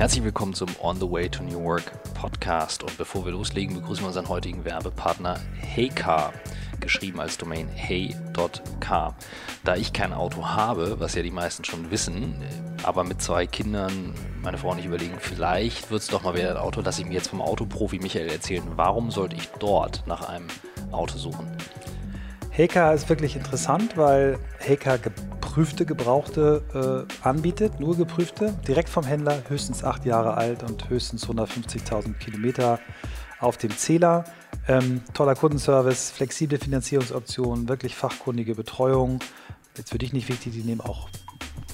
Herzlich willkommen zum On the Way to New Work Podcast. Und bevor wir loslegen, begrüßen wir unseren heutigen Werbepartner Heycar, geschrieben als Domain hey.car. Da ich kein Auto habe, was ja die meisten schon wissen, aber mit zwei Kindern, meine Frau und ich überlegen, vielleicht wird es doch mal wieder ein Auto, lasse ich mir jetzt vom Autoprofi Michael erzählen, warum sollte ich dort nach einem Auto suchen? Heycar ist wirklich interessant, weil Heycar geprüfte Gebrauchte äh, anbietet, nur geprüfte, direkt vom Händler, höchstens acht Jahre alt und höchstens 150.000 Kilometer auf dem Zähler. Ähm, toller Kundenservice, flexible Finanzierungsoptionen, wirklich fachkundige Betreuung. Jetzt für dich nicht wichtig, die nehmen auch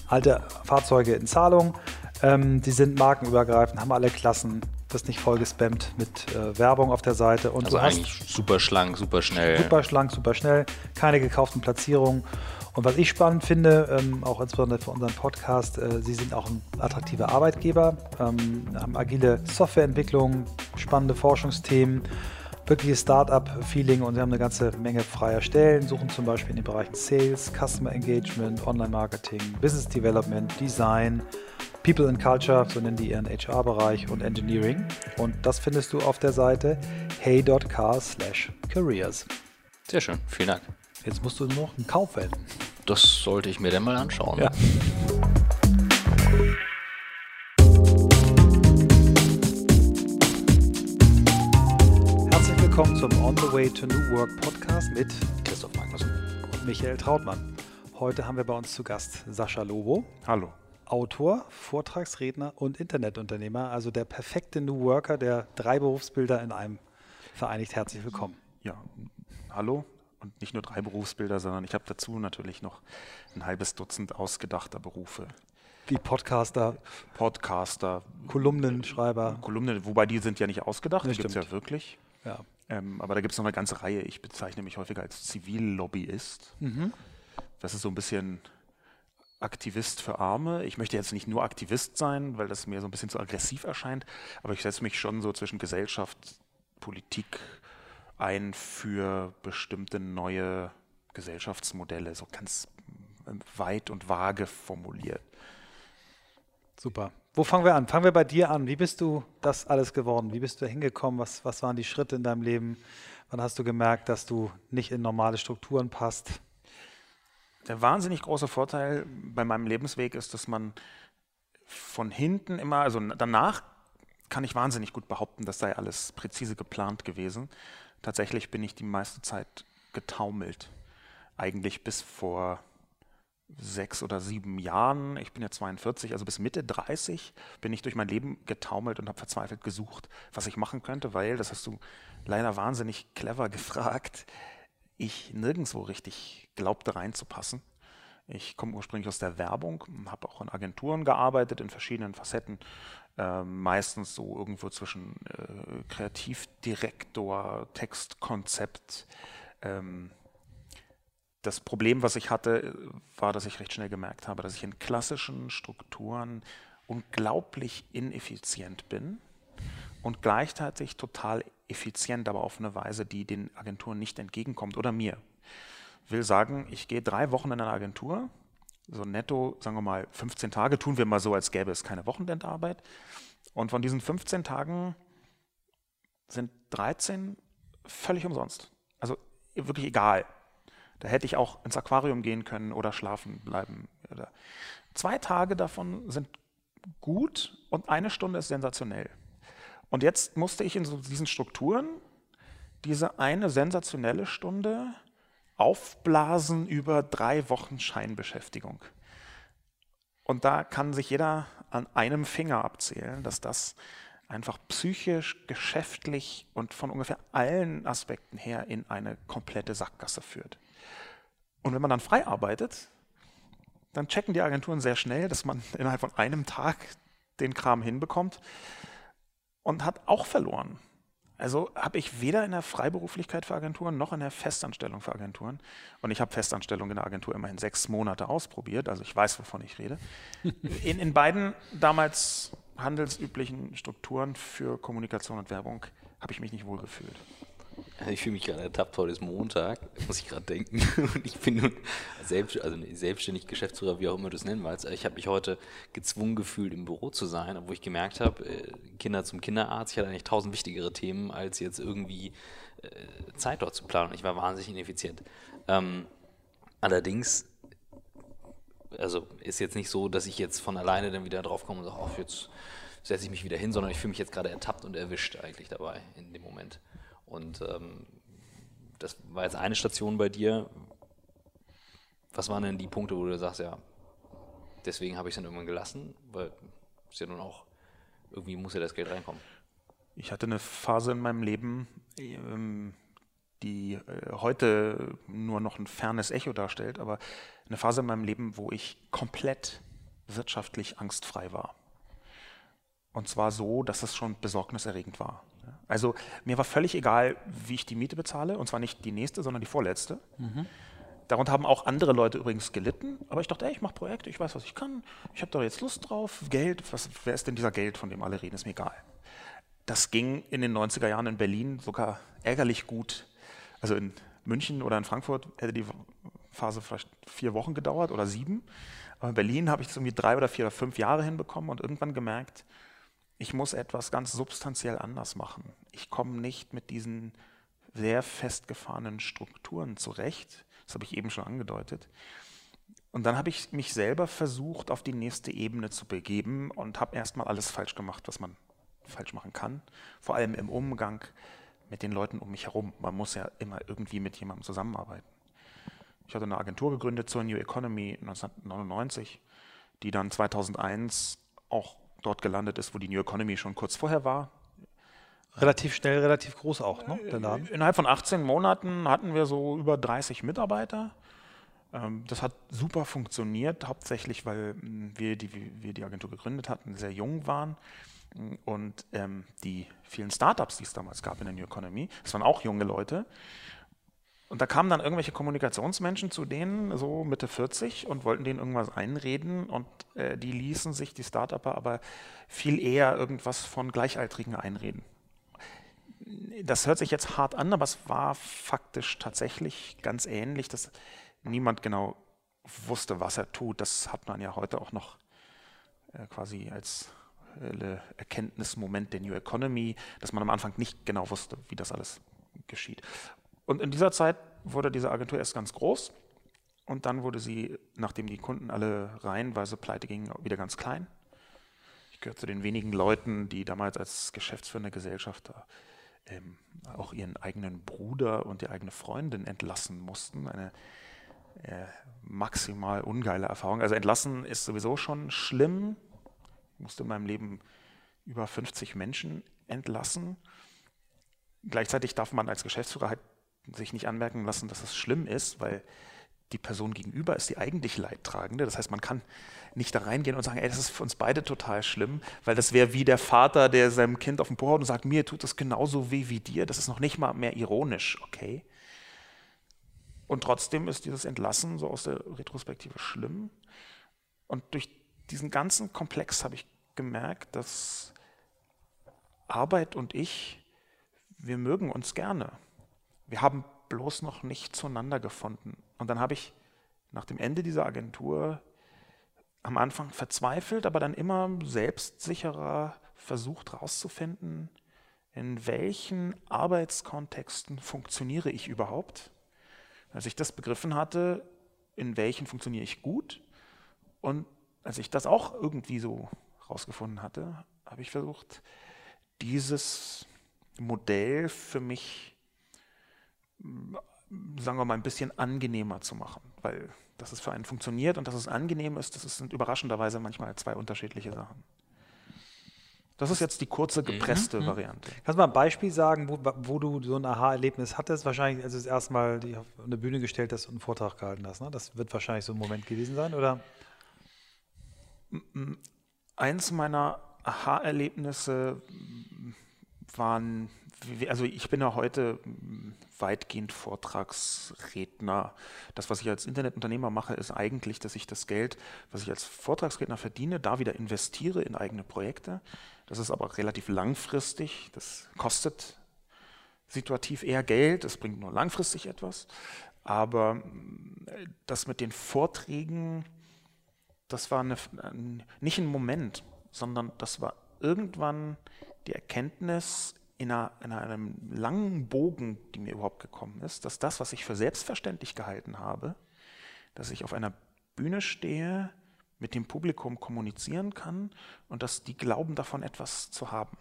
alte Fahrzeuge in Zahlung. Ähm, die sind markenübergreifend, haben alle Klassen, wirst nicht voll gespammt mit äh, Werbung auf der Seite. Und also eigentlich super schlank, super schnell. Super schlank, super schnell, keine gekauften Platzierungen. Und was ich spannend finde, ähm, auch insbesondere für unseren Podcast, äh, Sie sind auch ein attraktiver Arbeitgeber, ähm, haben agile Softwareentwicklung, spannende Forschungsthemen, wirkliches Startup-Feeling und Sie haben eine ganze Menge freier Stellen, suchen zum Beispiel in den Bereichen Sales, Customer Engagement, Online-Marketing, Business Development, Design, People and Culture, so nennen die ihren HR-Bereich und Engineering. Und das findest du auf der Seite hey.car slash careers. Sehr schön, vielen Dank. Jetzt musst du noch einen Kauf wählen. Das sollte ich mir dann mal anschauen. Ja. Herzlich willkommen zum On the Way to New Work Podcast mit Christoph Magnussen und Michael Trautmann. Heute haben wir bei uns zu Gast Sascha Lobo. Hallo. Autor, Vortragsredner und Internetunternehmer, also der perfekte New Worker, der drei Berufsbilder in einem vereinigt. Herzlich willkommen. Ja, hallo und nicht nur drei Berufsbilder, sondern ich habe dazu natürlich noch ein halbes Dutzend ausgedachter Berufe. Wie Podcaster. Podcaster. Kolumnenschreiber. Kolumnen, wobei die sind ja nicht ausgedacht, die gibt es ja wirklich. Ja. Ähm, aber da gibt es noch eine ganze Reihe. Ich bezeichne mich häufiger als Zivillobbyist. Mhm. Das ist so ein bisschen Aktivist für Arme. Ich möchte jetzt nicht nur Aktivist sein, weil das mir so ein bisschen zu aggressiv erscheint, aber ich setze mich schon so zwischen Gesellschaft, Politik, ein für bestimmte neue Gesellschaftsmodelle, so ganz ähm, weit und vage formuliert. Super. Wo fangen wir an? Fangen wir bei dir an. Wie bist du das alles geworden? Wie bist du hingekommen? Was, was waren die Schritte in deinem Leben? Wann hast du gemerkt, dass du nicht in normale Strukturen passt? Der wahnsinnig große Vorteil bei meinem Lebensweg ist, dass man von hinten immer, also danach kann ich wahnsinnig gut behaupten, das sei alles präzise geplant gewesen. Tatsächlich bin ich die meiste Zeit getaumelt. Eigentlich bis vor sechs oder sieben Jahren, ich bin ja 42, also bis Mitte 30, bin ich durch mein Leben getaumelt und habe verzweifelt gesucht, was ich machen könnte, weil, das hast du leider wahnsinnig clever gefragt, ich nirgendwo richtig glaubte reinzupassen. Ich komme ursprünglich aus der Werbung, habe auch in Agenturen gearbeitet, in verschiedenen Facetten, äh, meistens so irgendwo zwischen äh, Kreativdirektor, Textkonzept. Ähm, das Problem, was ich hatte, war, dass ich recht schnell gemerkt habe, dass ich in klassischen Strukturen unglaublich ineffizient bin und gleichzeitig total effizient, aber auf eine Weise, die den Agenturen nicht entgegenkommt oder mir. Will sagen, ich gehe drei Wochen in eine Agentur, so netto, sagen wir mal, 15 Tage, tun wir mal so, als gäbe es keine Wochenendarbeit. Und von diesen 15 Tagen sind 13 völlig umsonst. Also wirklich egal. Da hätte ich auch ins Aquarium gehen können oder schlafen bleiben. Zwei Tage davon sind gut und eine Stunde ist sensationell. Und jetzt musste ich in so diesen Strukturen diese eine sensationelle Stunde aufblasen über drei Wochen Scheinbeschäftigung. Und da kann sich jeder an einem Finger abzählen, dass das einfach psychisch, geschäftlich und von ungefähr allen Aspekten her in eine komplette Sackgasse führt. Und wenn man dann frei arbeitet, dann checken die Agenturen sehr schnell, dass man innerhalb von einem Tag den Kram hinbekommt und hat auch verloren. Also habe ich weder in der Freiberuflichkeit für Agenturen noch in der Festanstellung für Agenturen. Und ich habe Festanstellung in der Agentur immerhin sechs Monate ausprobiert, also ich weiß, wovon ich rede. In, in beiden damals handelsüblichen Strukturen für Kommunikation und Werbung habe ich mich nicht wohlgefühlt. Ich fühle mich gerade ertappt, heute ist Montag, muss ich gerade denken. Und ich bin nun selbst, also selbstständig Geschäftsführer, wie auch immer du es nennen willst. Ich habe mich heute gezwungen gefühlt, im Büro zu sein, obwohl ich gemerkt habe, äh, Kinder zum Kinderarzt, ich hatte eigentlich tausend wichtigere Themen, als jetzt irgendwie äh, Zeit dort zu planen. Ich war wahnsinnig ineffizient. Ähm, allerdings, also ist jetzt nicht so, dass ich jetzt von alleine dann wieder drauf komme und sage, ach, jetzt setze ich mich wieder hin, sondern ich fühle mich jetzt gerade ertappt und erwischt eigentlich dabei in dem Moment. Und ähm, das war jetzt eine Station bei dir. Was waren denn die Punkte, wo du sagst, ja, deswegen habe ich es dann irgendwann gelassen, weil es ja nun auch, irgendwie muss ja das Geld reinkommen. Ich hatte eine Phase in meinem Leben, ähm, die äh, heute nur noch ein fernes Echo darstellt, aber eine Phase in meinem Leben, wo ich komplett wirtschaftlich angstfrei war. Und zwar so, dass es schon besorgniserregend war. Also mir war völlig egal, wie ich die Miete bezahle, und zwar nicht die nächste, sondern die vorletzte. Mhm. Darunter haben auch andere Leute übrigens gelitten, aber ich dachte, ey, ich mache Projekte, ich weiß, was ich kann, ich habe da jetzt Lust drauf, Geld, was, wer ist denn dieser Geld, von dem alle reden, ist mir egal. Das ging in den 90er Jahren in Berlin sogar ärgerlich gut. Also in München oder in Frankfurt hätte die Phase vielleicht vier Wochen gedauert oder sieben. Aber in Berlin habe ich das irgendwie drei oder vier oder fünf Jahre hinbekommen und irgendwann gemerkt, ich muss etwas ganz substanziell anders machen. Ich komme nicht mit diesen sehr festgefahrenen Strukturen zurecht. Das habe ich eben schon angedeutet. Und dann habe ich mich selber versucht, auf die nächste Ebene zu begeben und habe erstmal alles falsch gemacht, was man falsch machen kann. Vor allem im Umgang mit den Leuten um mich herum. Man muss ja immer irgendwie mit jemandem zusammenarbeiten. Ich hatte eine Agentur gegründet zur New Economy 1999, die dann 2001 auch dort gelandet ist, wo die New Economy schon kurz vorher war. Relativ schnell, relativ groß auch, ne, der Laden? Innerhalb von 18 Monaten hatten wir so über 30 Mitarbeiter. Ähm, das hat super funktioniert, hauptsächlich weil hm, wir die, wir die Agentur gegründet hatten, sehr jung waren. Und ähm, die vielen Startups, die es damals gab in der New Economy, das waren auch junge Leute. Und da kamen dann irgendwelche Kommunikationsmenschen zu denen, so Mitte 40, und wollten denen irgendwas einreden. Und äh, die ließen sich, die Start-Upper, aber viel eher irgendwas von Gleichaltrigen einreden. Das hört sich jetzt hart an, aber es war faktisch tatsächlich ganz ähnlich, dass niemand genau wusste, was er tut. Das hat man ja heute auch noch äh, quasi als äh, Erkenntnismoment der New Economy, dass man am Anfang nicht genau wusste, wie das alles geschieht. Und in dieser Zeit wurde diese Agentur erst ganz groß und dann wurde sie, nachdem die Kunden alle reihenweise pleite gingen, wieder ganz klein. Ich gehöre zu den wenigen Leuten, die damals als geschäftsführende Gesellschafter ähm, auch ihren eigenen Bruder und die eigene Freundin entlassen mussten. Eine äh, maximal ungeile Erfahrung. Also entlassen ist sowieso schon schlimm. Ich musste in meinem Leben über 50 Menschen entlassen. Gleichzeitig darf man als Geschäftsführer halt sich nicht anmerken lassen, dass es schlimm ist, weil die Person gegenüber ist die eigentlich Leidtragende. Das heißt, man kann nicht da reingehen und sagen, ey, das ist für uns beide total schlimm, weil das wäre wie der Vater, der seinem Kind auf den Po haut und sagt, mir tut das genauso weh wie dir. Das ist noch nicht mal mehr ironisch, okay? Und trotzdem ist dieses Entlassen so aus der Retrospektive schlimm. Und durch diesen ganzen Komplex habe ich gemerkt, dass Arbeit und ich, wir mögen uns gerne. Wir haben bloß noch nicht zueinander gefunden. Und dann habe ich nach dem Ende dieser Agentur am Anfang verzweifelt, aber dann immer selbstsicherer versucht herauszufinden, in welchen Arbeitskontexten funktioniere ich überhaupt. Als ich das begriffen hatte, in welchen funktioniere ich gut und als ich das auch irgendwie so herausgefunden hatte, habe ich versucht, dieses Modell für mich sagen wir mal, ein bisschen angenehmer zu machen, weil dass es für einen funktioniert und dass es angenehm ist, das sind überraschenderweise manchmal zwei unterschiedliche Sachen. Das ist jetzt die kurze, mhm. gepresste mhm. Variante. Kannst du mal ein Beispiel sagen, wo, wo du so ein Aha-Erlebnis hattest? Wahrscheinlich, als du das erste Mal die auf eine Bühne gestellt hast und einen Vortrag gehalten hast. Ne? Das wird wahrscheinlich so ein Moment gewesen sein, oder? Eins meiner Aha-Erlebnisse waren, also ich bin ja heute weitgehend Vortragsredner. Das, was ich als Internetunternehmer mache, ist eigentlich, dass ich das Geld, was ich als Vortragsredner verdiene, da wieder investiere in eigene Projekte. Das ist aber relativ langfristig. Das kostet situativ eher Geld, es bringt nur langfristig etwas. Aber äh, das mit den Vorträgen, das war eine, nicht ein Moment, sondern das war irgendwann die Erkenntnis in, einer, in einem langen Bogen, die mir überhaupt gekommen ist, dass das, was ich für selbstverständlich gehalten habe, dass ich auf einer Bühne stehe, mit dem Publikum kommunizieren kann und dass die glauben davon etwas zu haben.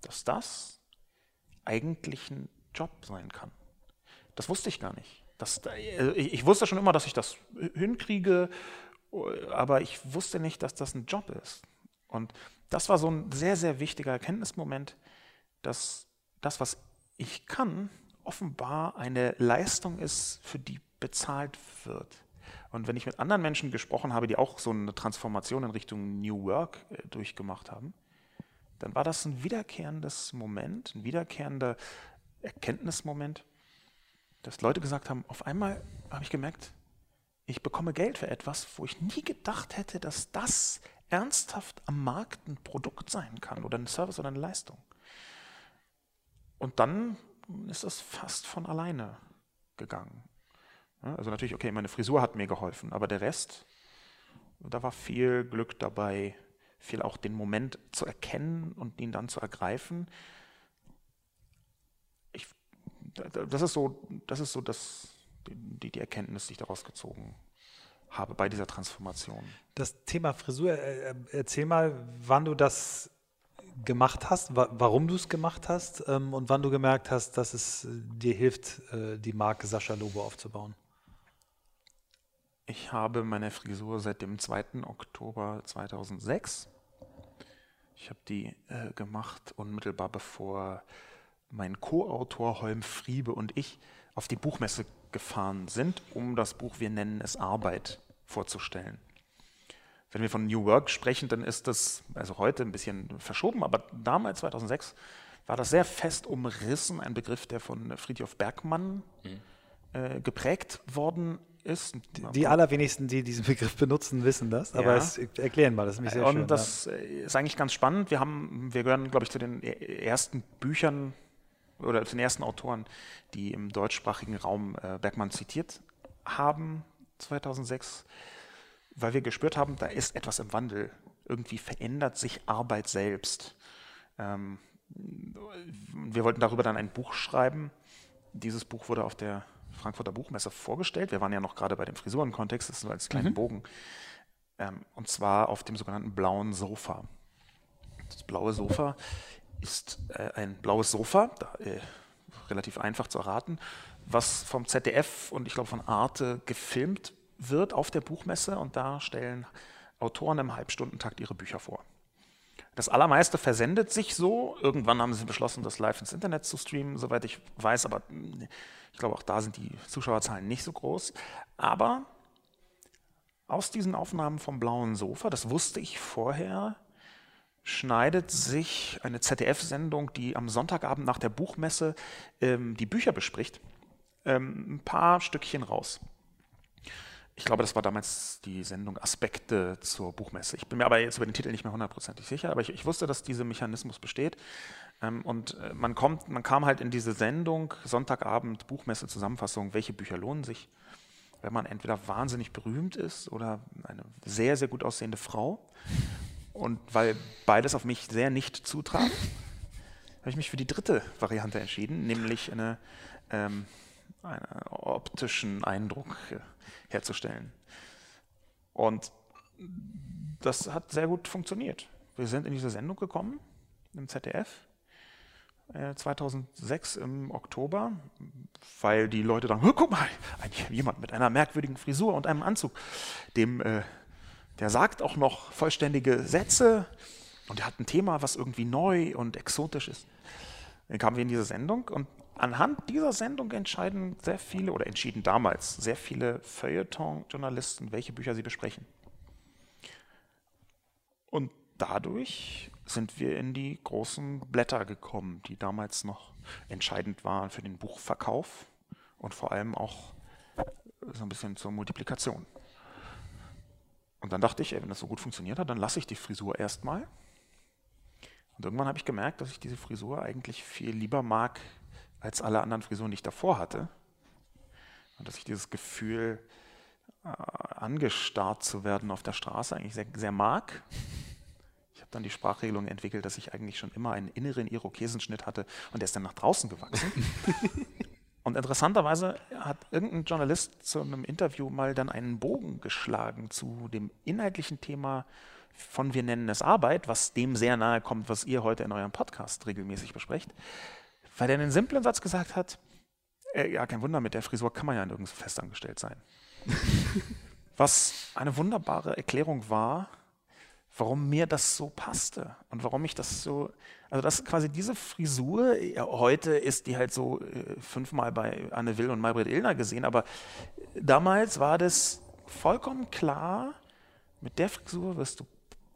Dass das eigentlich ein Job sein kann. Das wusste ich gar nicht. Das, äh, ich wusste schon immer, dass ich das hinkriege, aber ich wusste nicht, dass das ein Job ist. Und das war so ein sehr, sehr wichtiger Erkenntnismoment, dass das, was ich kann, offenbar eine Leistung ist, für die bezahlt wird. Und wenn ich mit anderen Menschen gesprochen habe, die auch so eine Transformation in Richtung New Work äh, durchgemacht haben, dann war das ein wiederkehrendes Moment, ein wiederkehrender Erkenntnismoment, dass Leute gesagt haben, auf einmal habe ich gemerkt, ich bekomme Geld für etwas, wo ich nie gedacht hätte, dass das ernsthaft am Markt ein Produkt sein kann oder ein Service oder eine Leistung. Und dann ist das fast von alleine gegangen. Also natürlich, okay, meine Frisur hat mir geholfen, aber der Rest, da war viel Glück dabei, viel auch den Moment zu erkennen und ihn dann zu ergreifen. Ich, das ist so, das ist so das, die, die Erkenntnis, die ich daraus gezogen habe bei dieser Transformation. Das Thema Frisur, äh, äh, erzähl mal, wann du das gemacht hast, wa warum du es gemacht hast ähm, und wann du gemerkt hast, dass es dir hilft, äh, die Marke Sascha Lobo aufzubauen. Ich habe meine Frisur seit dem 2. Oktober 2006. Ich habe die äh, gemacht unmittelbar bevor mein Co-Autor Holm Friebe und ich auf die Buchmesse gefahren sind, um das Buch Wir nennen es Arbeit vorzustellen. Wenn wir von New Work sprechen, dann ist das also heute ein bisschen verschoben, aber damals 2006 war das sehr fest umrissen, ein Begriff, der von Friedhof Bergmann mhm. äh, geprägt worden ist. Die, die allerwenigsten, die diesen Begriff benutzen, wissen das, aber ja. es, erklären mal, das ist nämlich sehr Und schön. Und das ja. ist eigentlich ganz spannend. Wir, haben, wir gehören, glaube ich, zu den e-, ersten Büchern oder zu den ersten Autoren, die im deutschsprachigen Raum äh, Bergmann zitiert haben, 2006, weil wir gespürt haben, da ist etwas im Wandel. Irgendwie verändert sich Arbeit selbst. Ähm, wir wollten darüber dann ein Buch schreiben. Dieses Buch wurde auf der Frankfurter Buchmesse vorgestellt. Wir waren ja noch gerade bei dem Frisurenkontext, das ist nur als kleinen mhm. Bogen. Ähm, und zwar auf dem sogenannten blauen Sofa. Das blaue Sofa ist äh, ein blaues Sofa, da, äh, relativ einfach zu erraten, was vom ZDF und ich glaube von Arte gefilmt wird auf der Buchmesse und da stellen Autoren im Halbstundentakt ihre Bücher vor. Das allermeiste versendet sich so. Irgendwann haben sie beschlossen, das live ins Internet zu streamen, soweit ich weiß, aber ich glaube, auch da sind die Zuschauerzahlen nicht so groß. Aber aus diesen Aufnahmen vom blauen Sofa, das wusste ich vorher, schneidet sich eine ZDF-Sendung, die am Sonntagabend nach der Buchmesse ähm, die Bücher bespricht, ähm, ein paar Stückchen raus. Ich glaube, das war damals die Sendung Aspekte zur Buchmesse. Ich bin mir aber jetzt über den Titel nicht mehr hundertprozentig sicher, aber ich, ich, wusste, dass dieser Mechanismus besteht. Ähm, und äh, man, kommt, man kam halt in diese Sendung, Sonntagabend, Buchmesse, Zusammenfassung, welche Bücher lohnen sich, wenn man entweder wahnsinnig berühmt ist oder eine sehr, sehr gut aussehende Frau. Und weil beides auf mich sehr nicht zutraf, habe ich mich für die dritte Variante entschieden, nämlich eine, ähm, einen optischen Eindruck herzustellen. Und das hat sehr gut funktioniert. Wir sind in diese Sendung gekommen im ZDF 2006 äh, im Oktober, weil die Leute dann, guck mal, jemand mit einer merkwürdigen Frisur und einem Anzug, dem, äh, der sagt auch noch vollständige Sätze und der hat ein Thema, was irgendwie neu und exotisch ist. Dann kamen wir in diese Sendung und anhand dieser Sendung entscheiden sehr viele, oder entschieden damals sehr viele Feuilleton-Journalisten, welche Bücher sie besprechen. Und dadurch sind wir in die großen Blätter gekommen, die damals noch entscheidend waren für den Buchverkauf und vor allem auch so ein bisschen zur Multiplikation. Und dann dachte ich, ey, wenn das so gut funktioniert hat, dann lasse ich die Frisur erstmal. Und irgendwann habe ich gemerkt, dass ich diese Frisur eigentlich viel lieber mag als alle anderen Frisuren, die ich davor hatte. Und dass ich dieses Gefühl, äh, angestarrt zu werden auf der Straße, eigentlich sehr, sehr mag. Ich habe dann die Sprachregelung entwickelt, dass ich eigentlich schon immer einen inneren Irokesenschnitt hatte und der ist dann nach draußen gewachsen. und interessanterweise hat irgendein Journalist zu einem Interview mal dann einen Bogen geschlagen zu dem inhaltlichen Thema von Wir nennen es Arbeit, was dem sehr nahe kommt, was ihr heute in eurem Podcast regelmäßig besprecht, weil er einen simplen Satz gesagt hat, äh, ja, kein Wunder, mit der Frisur kann man ja nirgends festangestellt sein. was eine wunderbare Erklärung war, warum mir das so passte und warum ich das so, also dass quasi diese Frisur, heute ist die halt so äh, fünfmal bei Anne Will und Maybrit Illner gesehen, aber damals war das vollkommen klar, mit der Frisur wirst du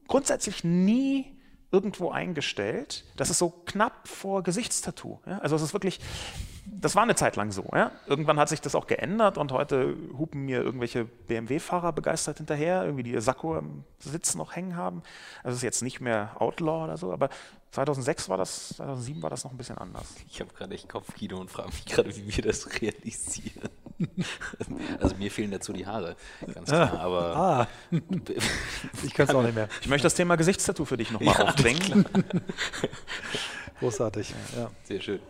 grundsätzlich nie irgendwo eingestellt. Das ist so knapp vor Gesichtstattoo. Ja? Also es ist wirklich, das war eine Zeit lang so. Ja? Irgendwann hat sich das auch geändert und heute hupen mir irgendwelche BMW-Fahrer begeistert hinterher, irgendwie die Sakko im Sitz noch hängen haben. Also es ist jetzt nicht mehr Outlaw oder so, aber 2006 war das, 2007 war das noch ein bisschen anders. Ich habe gerade echt Kopfkino und frage mich gerade, wie wir das realisieren. Also mir fehlen dazu die Haare, ganz klar. Aber Ah, ich kann es auch nicht mehr. Ich möchte das Thema Gesichtstattoo für dich nochmal Ja, aufdrängen. Großartig. Ja. sehr schön.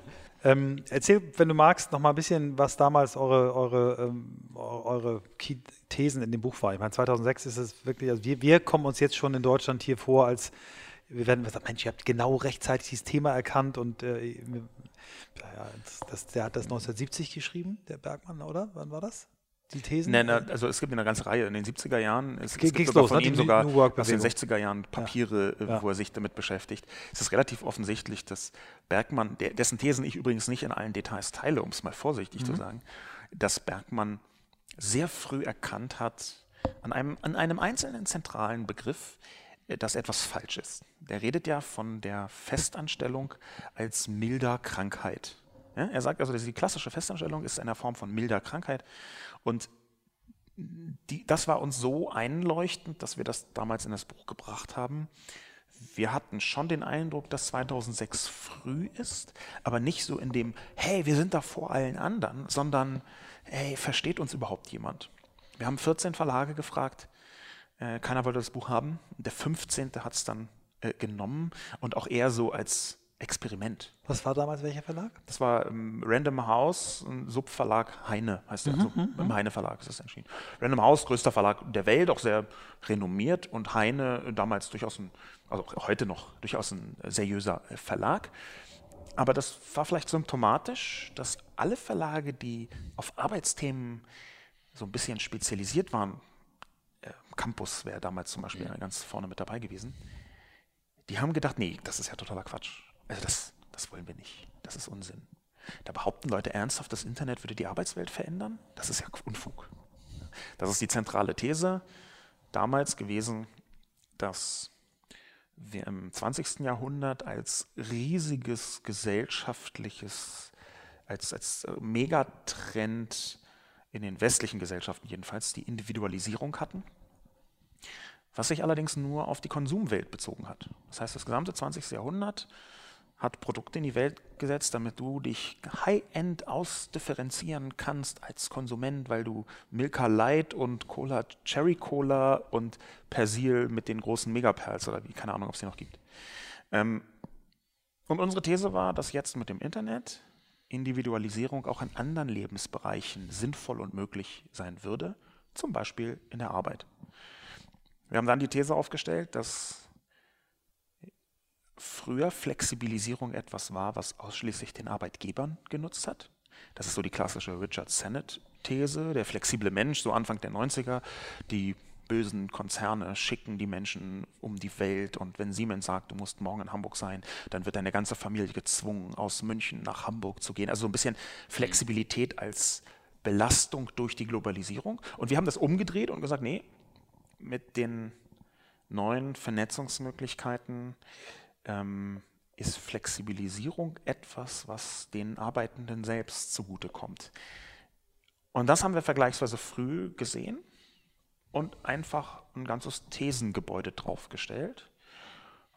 Ähm, erzähl, wenn du magst, noch mal ein bisschen, was damals eure, eure, ähm, eu- eure Key Thesen in dem Buch waren. Ich meine, 2006 ist es wirklich, also wir, wir kommen uns jetzt schon in Deutschland hier vor, als wir werden gesagt, Mensch, ihr habt genau rechtzeitig dieses Thema erkannt und äh, wir- ja, das, das, der hat das 1970 geschrieben, der Bergmann, oder? Wann war das? Die Thesen? Nee, ne, also es gibt eine ganze Reihe. In den 70er Jahren, es, es gibt sogar los, von ne? ihm sogar aus den Bewegung. 60er Jahren Papiere, äh, Ja. wo er sich damit beschäftigt. Es ist relativ offensichtlich, dass Bergmann, der, dessen Thesen ich übrigens nicht in allen Details teile, um es mal vorsichtig Mhm. zu sagen, dass Bergmann sehr früh erkannt hat, an einem, an einem einzelnen zentralen Begriff, äh, dass etwas falsch ist. Der redet ja von der Festanstellung als milder Krankheit. Ja, er sagt also, dass die klassische Festanstellung ist eine Form von milder Krankheit und die, das war uns so einleuchtend, dass wir das damals in das Buch gebracht haben. Wir hatten schon den Eindruck, dass 2006 früh ist, aber nicht so in dem, hey, wir sind da vor allen anderen, sondern, hey, versteht uns überhaupt jemand? Wir haben 14 Verlage gefragt, äh, keiner wollte das Buch haben. Der 15. hat es dann äh, genommen und auch eher so als Experiment. Was war damals welcher Verlag? Das war ähm, Random House, ein Subverlag Heine, heißt der. also, Im Heine Verlag ist das erschienen. Random House, größter Verlag der Welt, auch sehr renommiert und Heine äh, damals durchaus ein, also heute noch durchaus ein seriöser äh, Verlag. Aber das war vielleicht symptomatisch, dass alle Verlage, die auf Arbeitsthemen so ein bisschen spezialisiert waren, Campus wäre damals zum Beispiel ganz vorne mit dabei gewesen, die haben gedacht, nee, das ist ja totaler Quatsch. Also das, das wollen wir nicht. Das ist Unsinn. Da behaupten Leute ernsthaft, das Internet würde die Arbeitswelt verändern? Das ist ja Unfug. Das ist die zentrale These damals gewesen, dass wir im 20. Jahrhundert als riesiges gesellschaftliches, als, als äh, Megatrend in den westlichen Gesellschaften jedenfalls die Individualisierung hatten was sich allerdings nur auf die Konsumwelt bezogen hat. Das heißt, das gesamte 20. Jahrhundert hat Produkte in die Welt gesetzt, damit du dich high-end ausdifferenzieren kannst als Konsument, weil du Milka Light und Cola Cherry Cola und Persil mit den großen Megaperls oder wie, keine Ahnung, ob es die noch gibt. Ähm, und unsere These war, dass jetzt mit dem Internet Individualisierung auch in anderen Lebensbereichen sinnvoll und möglich sein würde, zum Beispiel in der Arbeit. Wir haben dann die These aufgestellt, dass früher Flexibilisierung etwas war, was ausschließlich den Arbeitgebern genutzt hat. Das ist so die klassische Richard Sennett-These, der flexible Mensch, so Anfang der 90er. Die bösen Konzerne schicken die Menschen um die Welt und wenn Siemens sagt, du musst morgen in Hamburg sein, dann wird deine ganze Familie gezwungen, aus München nach Hamburg zu gehen. Also so ein bisschen Flexibilität als Belastung durch die Globalisierung. Und wir haben das umgedreht und gesagt, nee, mit den neuen Vernetzungsmöglichkeiten ähm, ist Flexibilisierung etwas, was den Arbeitenden selbst zugutekommt. Und das haben wir vergleichsweise früh gesehen und einfach ein ganzes Thesengebäude draufgestellt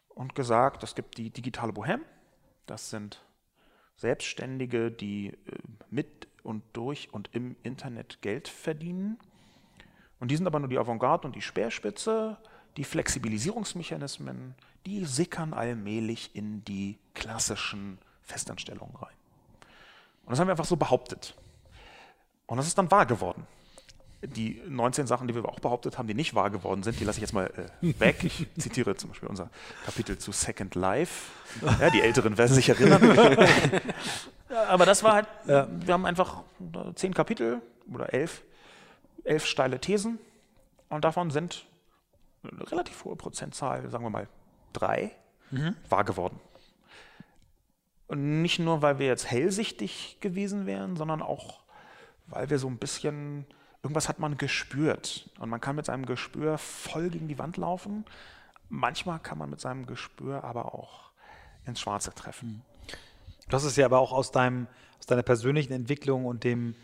und gesagt, es gibt die digitale Bohem, das sind Selbstständige, die äh, mit und durch und im Internet Geld verdienen. Und die sind aber nur die Avantgarde und die Speerspitze. Die Flexibilisierungsmechanismen, die sickern allmählich in die klassischen Festanstellungen rein. Und das haben wir einfach so behauptet. Und das ist dann wahr geworden. Die 19 Sachen, die wir auch behauptet haben, die nicht wahr geworden sind, die lasse ich jetzt mal äh, weg. Ich zitiere zum Beispiel unser Kapitel zu Second Life. Ja, die Älteren werden sich erinnern. aber das war halt, ja. wir haben einfach zehn Kapitel oder elf, elf steile Thesen und davon sind eine relativ hohe Prozentzahl, sagen wir mal drei, mhm. wahr geworden. Und nicht nur, weil wir jetzt hellsichtig gewesen wären, sondern auch, weil wir so ein bisschen, irgendwas hat man gespürt. Und man kann mit seinem Gespür voll gegen die Wand laufen. Manchmal kann man mit seinem Gespür aber auch ins Schwarze treffen. Du hast es ja aber auch aus, deinem, aus deiner persönlichen Entwicklung und dem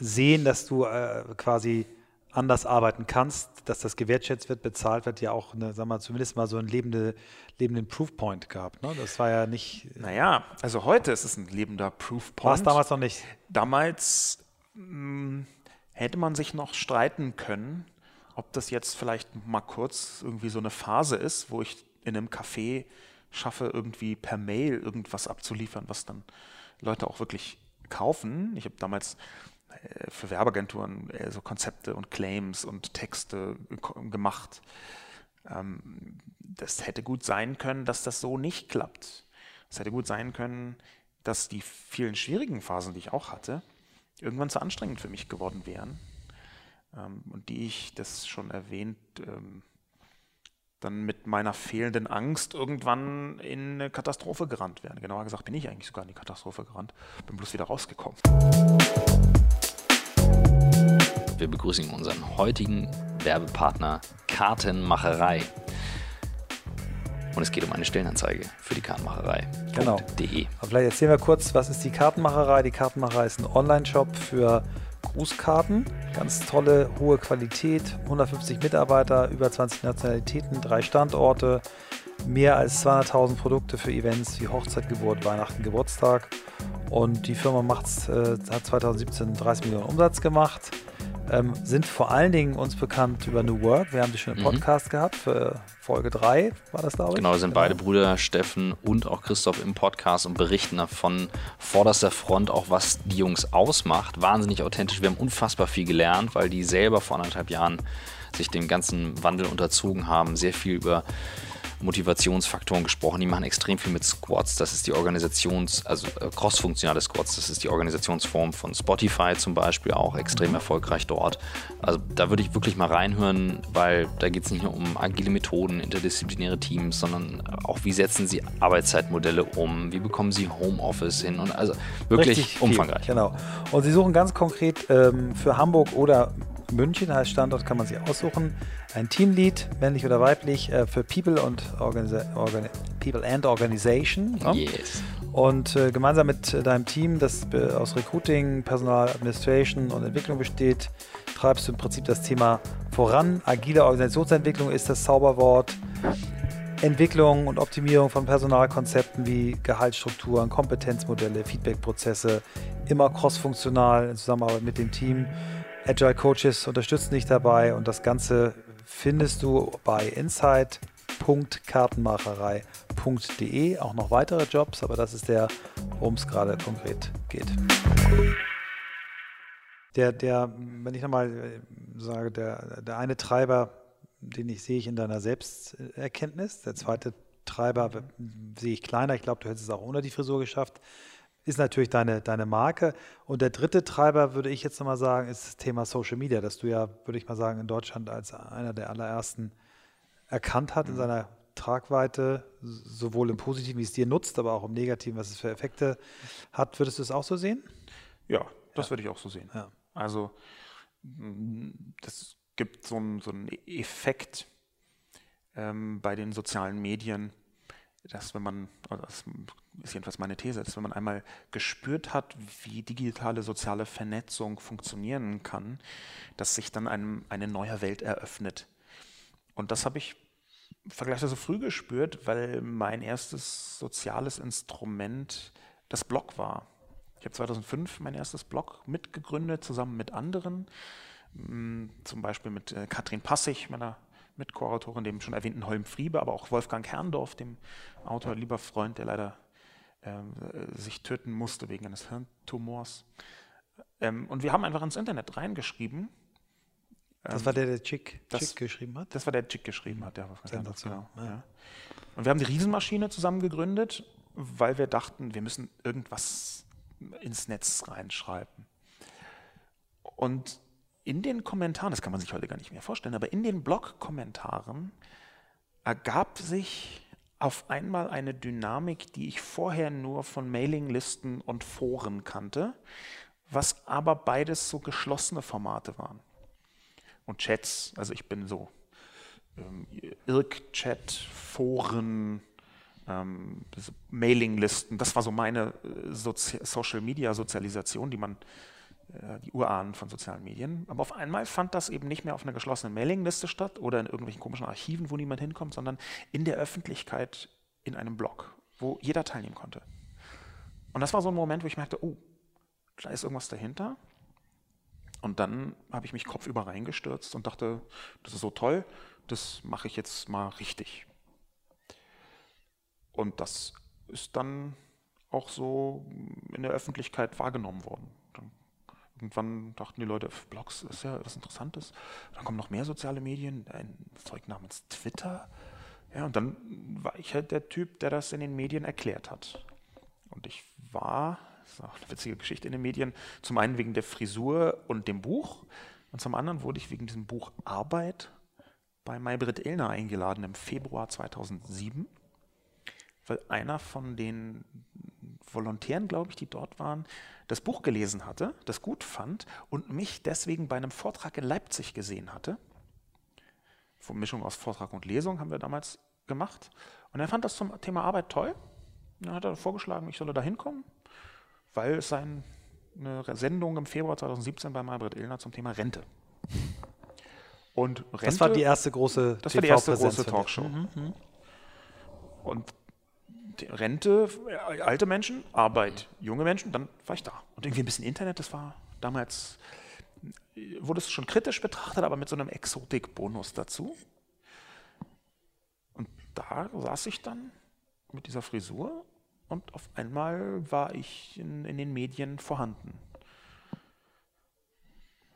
Sehen, dass du äh, quasi anders arbeiten kannst, dass das gewertschätzt wird, bezahlt wird, ja auch, eine, sagen wir zumindest mal so einen lebende, lebenden Proofpoint gehabt. Ne? Das war ja nicht. Naja, also heute ist es ein lebender Proofpoint. War es damals noch nicht? Damals mh, hm, hätte man sich noch streiten können, ob das jetzt vielleicht mal kurz irgendwie so eine Phase ist, wo ich in einem Café schaffe, irgendwie per Mail irgendwas abzuliefern, was dann Leute auch wirklich kaufen. Ich habe damals für Werbeagenturen äh, so Konzepte und Claims und Texte gemacht. Ähm, das hätte gut sein können, dass das so nicht klappt. Es hätte gut sein können, dass die vielen schwierigen Phasen, die ich auch hatte, irgendwann zu anstrengend für mich geworden wären. Ähm, und die ich, das schon erwähnt, ähm, dann mit meiner fehlenden Angst irgendwann in eine Katastrophe gerannt wären. Genauer gesagt bin ich eigentlich sogar in die Katastrophe gerannt, bin bloß wieder rausgekommen. Wir begrüßen unseren heutigen Werbepartner Kartenmacherei. Und es geht um eine Stellenanzeige für die Kartenmacherei. Genau. vielleicht erzählen wir kurz, was ist die Kartenmacherei? Die Kartenmacherei ist ein Online-Shop für Grußkarten. Ganz tolle, hohe Qualität, 150 Mitarbeiter, über 20 Nationalitäten, drei Standorte, mehr als 200.000 Produkte für Events wie Hochzeit, Geburt, Weihnachten, Geburtstag. Und die Firma macht's, äh, hat 2017 30 Millionen Umsatz gemacht ähm, sind vor allen Dingen uns bekannt über New Work. Wir haben die schon im mhm. Podcast mhm. gehabt, für Folge 3 war das, glaube ich. Genau, sind genau. beide Brüder, Steffen und auch Christoph im Podcast und berichten davon vorderster Front auch, was die Jungs ausmacht. Wahnsinnig authentisch. Wir haben unfassbar viel gelernt, weil die selber vor anderthalb Jahren sich dem ganzen Wandel unterzogen haben, sehr viel über Motivationsfaktoren gesprochen. Die machen extrem viel mit Squads. Das ist die Organisations-, also äh, cross-funktionale Squads. Das ist die Organisationsform von Spotify zum Beispiel auch extrem erfolgreich dort. Also da würde ich wirklich mal reinhören, weil da geht es nicht nur um agile Methoden, interdisziplinäre Teams, sondern auch wie setzen sie Arbeitszeitmodelle um, wie bekommen sie Homeoffice hin und also wirklich Richtig umfangreich. Viel, genau. Und sie suchen ganz konkret ähm, für Hamburg oder München als Standort kann man sich aussuchen. Ein Teamlead, männlich oder weiblich, äh, für People und Organisa Organ People and Organization. Ja? Yes. Und äh, gemeinsam mit äh, deinem Team, das aus Recruiting, Personal, Administration und Entwicklung besteht, treibst du im Prinzip das Thema voran. Agile Organisationsentwicklung ist das Zauberwort. Entwicklung und Optimierung von Personalkonzepten wie Gehaltsstrukturen, Kompetenzmodelle, Feedbackprozesse, immer crossfunktional in Zusammenarbeit mit dem Team. Agile Coaches unterstützen dich dabei und das Ganze findest du bei insight.kartenmacherei.de. Auch noch weitere Jobs, aber das ist der, worum es gerade konkret geht. Der, der, wenn ich nochmal äh, sage, der, der eine Treiber, den ich sehe ich in deiner Selbsterkenntnis, der zweite Treiber sehe ich kleiner. Ich glaube, du hättest es auch ohne die Frisur geschafft ist natürlich deine, deine Marke. Und der dritte Treiber, würde ich jetzt nochmal sagen, ist das Thema Social Media, das du ja, würde ich mal sagen, in Deutschland als einer der allerersten erkannt hat in mhm. seiner Tragweite, sowohl im Positiven, wie es dir nutzt, aber auch im Negativen, was es für Effekte hat. Würdest du es auch so sehen? Ja, das ja. würde ich auch so sehen. Ja. Also, mm, das gibt so einen, so einen Effekt ähm, bei den sozialen Medien, dass wenn man, das ist jedenfalls meine These, dass wenn man einmal gespürt hat, wie digitale soziale Vernetzung funktionieren kann, dass sich dann einem eine neue Welt eröffnet. Und das habe ich vergleichsweise früh gespürt, weil mein erstes soziales Instrument das Blog war. Ich habe 2005 mein erstes Blog mitgegründet, zusammen mit anderen, mm, zum Beispiel mit äh, Katrin Passig, meiner Mitkoautorin, dem schon erwähnten Holm Friebe, aber auch Wolfgang Kerndorf, dem Autor, lieber Freund, der leider sich töten musste wegen eines Hirntumors. Ähm, und wir haben einfach ins Internet reingeschrieben. Das war der, der Chick, das, Chick geschrieben hat? Das war der Chick geschrieben hat, der Kerndorf, Sensation, genau. ja. Ja. Und wir haben die Riesenmaschine zusammen gegründet, weil wir dachten, wir müssen irgendwas ins Netz reinschreiben. Und in den Kommentaren, das kann man sich heute gar nicht mehr vorstellen, aber in den Blog-Kommentaren ergab sich auf einmal eine Dynamik, die ich vorher nur von Mailinglisten und Foren kannte, was aber beides so geschlossene Formate waren. Und Chats, also ich bin so ähm, Irk-Chat, Foren, ähm, Mailinglisten, das war so meine äh, Sozi Social-Media-Sozialisation, die man die Urahnen von sozialen Medien. Aber auf einmal fand das eben nicht mehr auf einer geschlossenen Mailingliste statt oder in irgendwelchen komischen Archiven, wo niemand hinkommt, sondern in der Öffentlichkeit in einem Blog, wo jeder teilnehmen konnte. Und das war so ein Moment, wo ich merkte, oh, da ist irgendwas dahinter. Und dann habe ich mich kopfüber reingestürzt und dachte, das ist so toll, das mache ich jetzt mal richtig. Und das ist dann auch so in der Öffentlichkeit wahrgenommen worden. Irgendwann dachten die Leute, Blogs ist ja was Interessantes. Dann kommen noch mehr soziale Medien, ein Zeug namens Twitter. Ja, und dann war ich halt der Typ, der das in den Medien erklärt hat. Und ich war, das ist auch eine witzige Geschichte in den Medien, zum einen wegen der Frisur und dem Buch und zum anderen wurde ich wegen diesem Buch Arbeit bei Maybrit Illner eingeladen im Februar 2007, weil einer von den Volontären, glaube ich, die dort waren, das Buch gelesen hatte, das gut fand und mich deswegen bei einem Vortrag in Leipzig gesehen hatte. Von Mischung aus Vortrag und Lesung haben wir damals gemacht. Und er fand das zum Thema Arbeit toll. Dann hat er vorgeschlagen, ich solle da hinkommen, weil es eine Sendung im Februar 2017 bei Maybrit Illner zum Thema Rente. Und Rente, Das war die erste große das war die erste große. Talkshow. Mhm, Und die Rente, äh, alte Menschen, Arbeit, junge Menschen, dann war ich da. Und irgendwie ein bisschen Internet, das war damals, äh, wurde es schon kritisch betrachtet, aber mit so einem Exotik-Bonus dazu. Und da saß ich dann mit dieser Frisur und auf einmal war ich in, in den Medien vorhanden.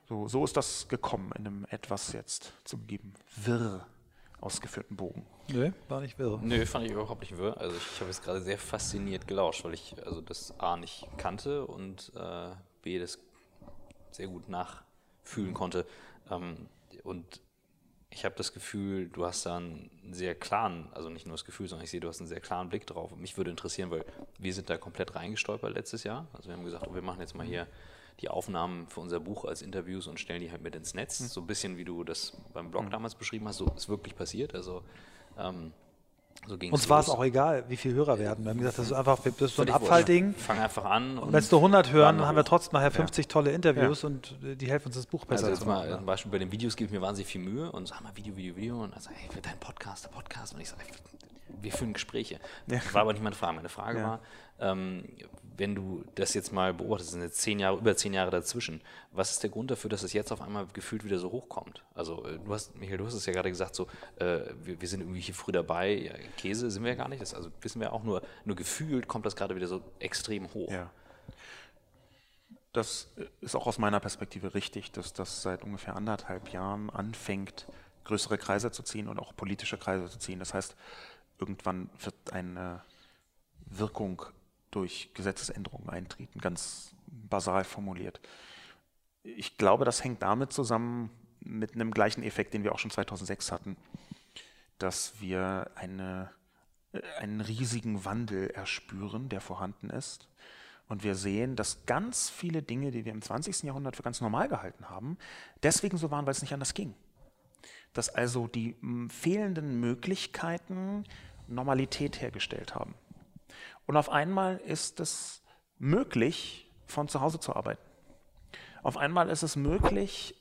So, so ist das gekommen in einem etwas jetzt zugegeben wirr ausgeführten Bogen. Nö, war nicht wirr. Nö, fand ich überhaupt nicht wirr. Also ich habe jetzt gerade sehr fasziniert gelauscht, weil ich also das A nicht kannte und äh, B das sehr gut nachfühlen konnte. Ähm, und ich habe das Gefühl, du hast da einen sehr klaren, also nicht nur das Gefühl, sondern ich sehe, du hast einen sehr klaren Blick drauf. Und mich würde interessieren, weil wir sind da komplett reingestolpert letztes Jahr. Also wir haben gesagt, oh, wir machen jetzt mal hier die Aufnahmen für unser Buch als Interviews und stellen die halt mit ins Netz. So ein bisschen wie du das beim Blog damals beschrieben hast, so ist wirklich passiert. Also ähm, so ging Uns war es auch egal, wie viele Hörer wir hatten. Wir haben gesagt, das ist einfach das ist so ein Abfallding. Fang einfach an. Und wenn es nur 100 hören, dann haben wir trotzdem nachher 50 tolle Interviews und äh, die helfen uns, das Buch besser Also zu mal machen. zum Beispiel bei den Videos gebe ich mir wahnsinnig viel Mühe und sag mal Video, Video, Video und dann sag ich, hey, dein Podcast, der Podcast und ich sage, wir führen Gespräche. War aber nicht meine Frage. Meine Frage Ja. war, ähm, wenn du das jetzt mal beobachtest, sind jetzt zehn Jahre, über zehn Jahre dazwischen, was ist der Grund dafür, dass es jetzt auf einmal gefühlt wieder so hochkommt? Also äh, du hast, Michael, du hast es ja gerade gesagt, so, äh, wir, wir sind irgendwie hier früh dabei, ja, Käse sind wir ja gar nicht, das also wissen wir auch nur, nur gefühlt kommt das gerade wieder so extrem hoch. Ja. Das ist auch aus meiner Perspektive richtig, dass das seit ungefähr anderthalb Jahren anfängt, größere Kreise zu ziehen und auch politische Kreise zu ziehen. Das heißt, irgendwann wird eine Wirkung durch Gesetzesänderungen eintreten, ganz basal formuliert. Ich glaube, das hängt damit zusammen mit einem gleichen Effekt, den wir auch schon 2006 hatten, dass wir eine, äh, einen riesigen Wandel erspüren, der vorhanden ist. Und wir sehen, dass ganz viele Dinge, die wir im 20. Jahrhundert für ganz normal gehalten haben, deswegen so waren, weil es nicht anders ging. Dass also die fehlenden Möglichkeiten Normalität hergestellt haben. Und auf einmal ist es möglich, von zu Hause zu arbeiten. Auf einmal ist es möglich,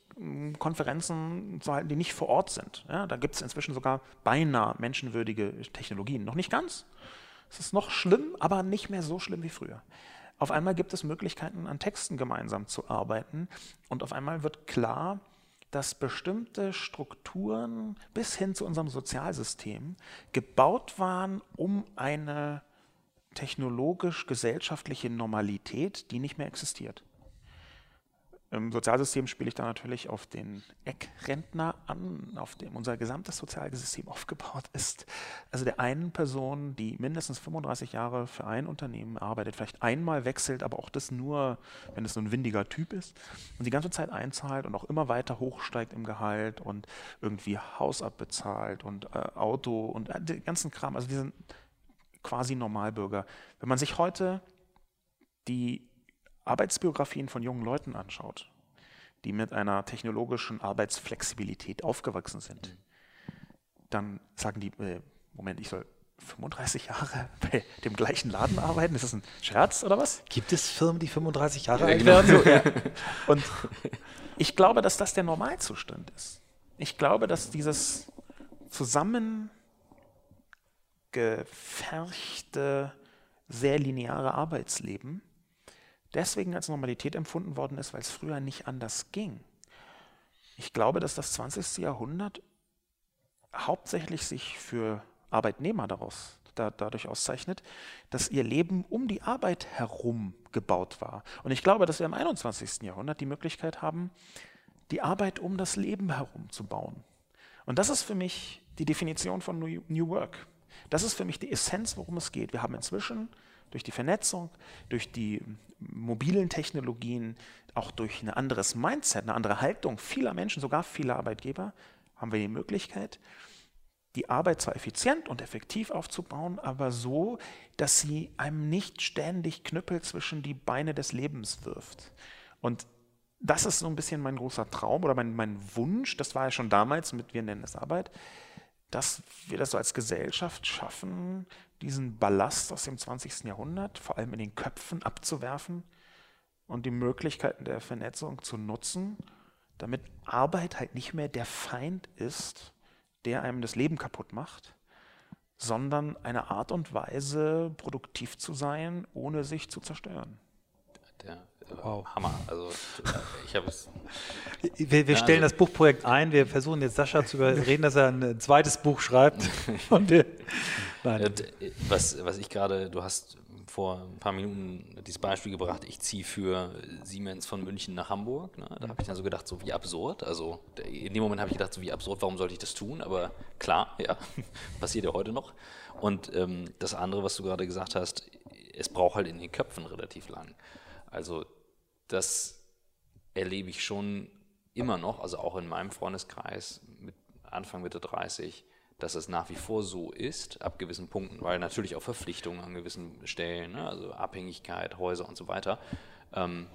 Konferenzen zu halten, die nicht vor Ort sind. Ja, da gibt es inzwischen sogar beinahe menschenwürdige Technologien. Noch nicht ganz. Es ist noch schlimm, aber nicht mehr so schlimm wie früher. Auf einmal gibt es Möglichkeiten, an Texten gemeinsam zu arbeiten und auf einmal wird klar, dass bestimmte Strukturen bis hin zu unserem Sozialsystem gebaut waren, um eine technologisch-gesellschaftliche Normalität, die nicht mehr existiert. Im Sozialsystem spiele ich da natürlich auf den Eckrentner an, auf dem unser gesamtes Sozialsystem aufgebaut ist. Also der einen Person, die mindestens 35 Jahre für ein Unternehmen arbeitet, vielleicht einmal wechselt, aber auch das nur, wenn es so ein windiger Typ ist und die ganze Zeit einzahlt und auch immer weiter hochsteigt im Gehalt und irgendwie Haus abbezahlt und äh, Auto und äh, den ganzen Kram. Also diesen quasi Normalbürger. Wenn man sich heute die Arbeitsbiografien von jungen Leuten anschaut, die mit einer technologischen Arbeitsflexibilität aufgewachsen sind, dann sagen die, äh, Moment, ich soll 35 Jahre bei dem gleichen Laden arbeiten? Ist das ein Scherz oder was? Gibt es Firmen, die 35 Jahre Ja, alt genau. werden? So, ja. Und ich glaube, dass das der Normalzustand ist. Ich glaube, dass dieses zusammengefärchte, sehr lineare Arbeitsleben deswegen als Normalität empfunden worden ist, weil es früher nicht anders ging. Ich glaube, dass das 20. Jahrhundert hauptsächlich sich für Arbeitnehmer daraus, da, dadurch auszeichnet, dass ihr Leben um die Arbeit herum gebaut war. Und ich glaube, dass wir im 21. Jahrhundert die Möglichkeit haben, die Arbeit um das Leben herum zu bauen. Und das ist für mich die Definition von New New Work. Das ist für mich die Essenz, worum es geht. Wir haben inzwischen durch die Vernetzung, durch die mobilen Technologien, auch durch ein anderes Mindset, eine andere Haltung vieler Menschen, sogar vieler Arbeitgeber, haben wir die Möglichkeit, die Arbeit zwar effizient und effektiv aufzubauen, aber so, dass sie einem nicht ständig Knüppel zwischen die Beine des Lebens wirft. Und das ist so ein bisschen mein großer Traum oder mein, mein Wunsch, das war ja schon damals mit Wir nennen es Arbeit, dass wir das so als Gesellschaft schaffen, diesen Ballast aus dem 20. Jahrhundert vor allem in den Köpfen abzuwerfen und die Möglichkeiten der Vernetzung zu nutzen, damit Arbeit halt nicht mehr der Feind ist, der einem das Leben kaputt macht, sondern eine Art und Weise, produktiv zu sein, ohne sich zu zerstören. Der äh, Wow. Hammer. Also äh, ich habe es. Wir, wir Ja, stellen also- das Buchprojekt ein. Wir versuchen jetzt Sascha zu überreden, dass er ein zweites Buch schreibt. Äh, Was, was ich gerade, du hast vor ein paar Minuten dieses Beispiel gebracht, ich ziehe für Siemens von München nach Hamburg. Ne? Da habe ich dann so gedacht, so wie absurd. Also in dem Moment habe ich gedacht, so wie absurd, warum sollte ich das tun? Aber klar, ja, passiert ja heute noch. Und ähm, das andere, was du gerade gesagt hast, es braucht halt in den Köpfen relativ lang. Also das erlebe ich schon immer noch, also auch in meinem Freundeskreis mit Anfang, Mitte 30, dass es nach wie vor so ist, ab gewissen Punkten, weil natürlich auch Verpflichtungen an gewissen Stellen, ne, also Abhängigkeit, Häuser und so weiter, ähm,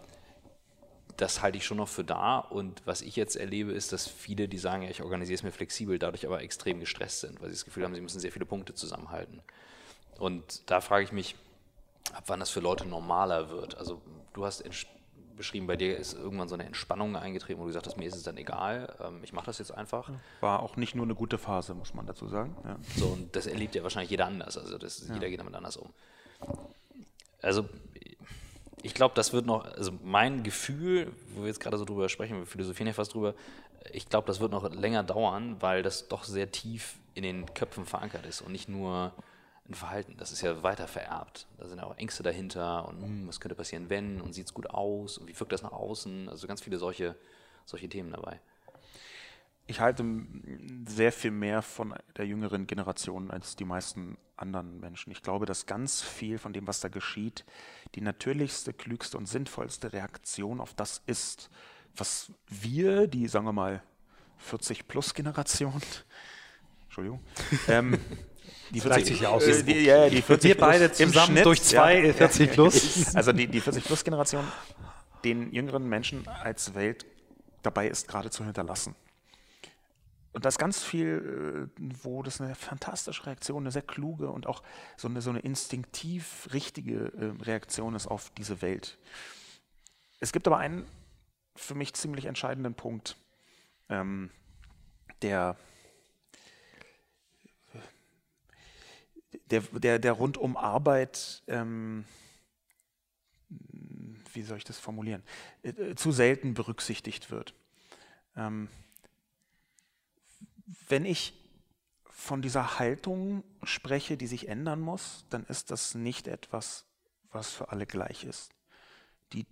das halte ich schon noch für da. Und was ich jetzt erlebe, ist, dass viele, die sagen, ja, ich organisiere es mir flexibel, dadurch aber extrem gestresst sind, weil sie das Gefühl haben, sie müssen sehr viele Punkte zusammenhalten. Und da frage ich mich, ab wann das für Leute normaler wird. Also du hast beschrieben, bei dir ist irgendwann so eine Entspannung eingetreten, wo du gesagt hast, mir ist es dann egal, ähm, ich mache das jetzt einfach. War auch nicht nur eine gute Phase, muss man dazu sagen. Ja. So, und das erlebt ja wahrscheinlich jeder anders. Also das, jeder geht damit anders um. Also ich glaube, das wird noch, also mein Gefühl, wo wir jetzt gerade so drüber sprechen, wir philosophieren ja fast drüber, ich glaube, das wird noch länger dauern, weil das doch sehr tief in den Köpfen verankert ist und nicht nur ein Verhalten. Das ist ja weiter vererbt. Da sind ja auch Ängste dahinter und hm, was könnte passieren, wenn und sieht es gut aus und wie wirkt das nach außen. Also ganz viele solche, solche Themen dabei. Ich halte sehr viel mehr von der jüngeren Generation als die meisten anderen Menschen. Ich glaube, dass ganz viel von dem, was da geschieht, die natürlichste, klügste und sinnvollste Reaktion auf das ist, was wir, die, sagen wir mal, 40-plus-Generation, Entschuldigung, ähm, die gleicht sich ja äh, die, ja, die 40 Wir beide plus im zusammen Schnitt, durch zwei, ja, 40 plus. Also die, die 40-plus-Generation, den jüngeren Menschen als Welt dabei ist, gerade zu hinterlassen. Und da ist ganz viel, äh, wo das eine fantastische Reaktion, eine sehr kluge und auch so eine, so eine instinktiv richtige äh, Reaktion ist auf diese Welt. Es gibt aber einen für mich ziemlich entscheidenden Punkt, ähm, der der, der, der rund um Arbeit, ähm, wie soll ich das formulieren, äh, äh, zu selten berücksichtigt wird. Ähm, wenn ich von dieser Haltung spreche, die sich ändern muss, dann ist das nicht etwas, was für alle gleich ist. Die,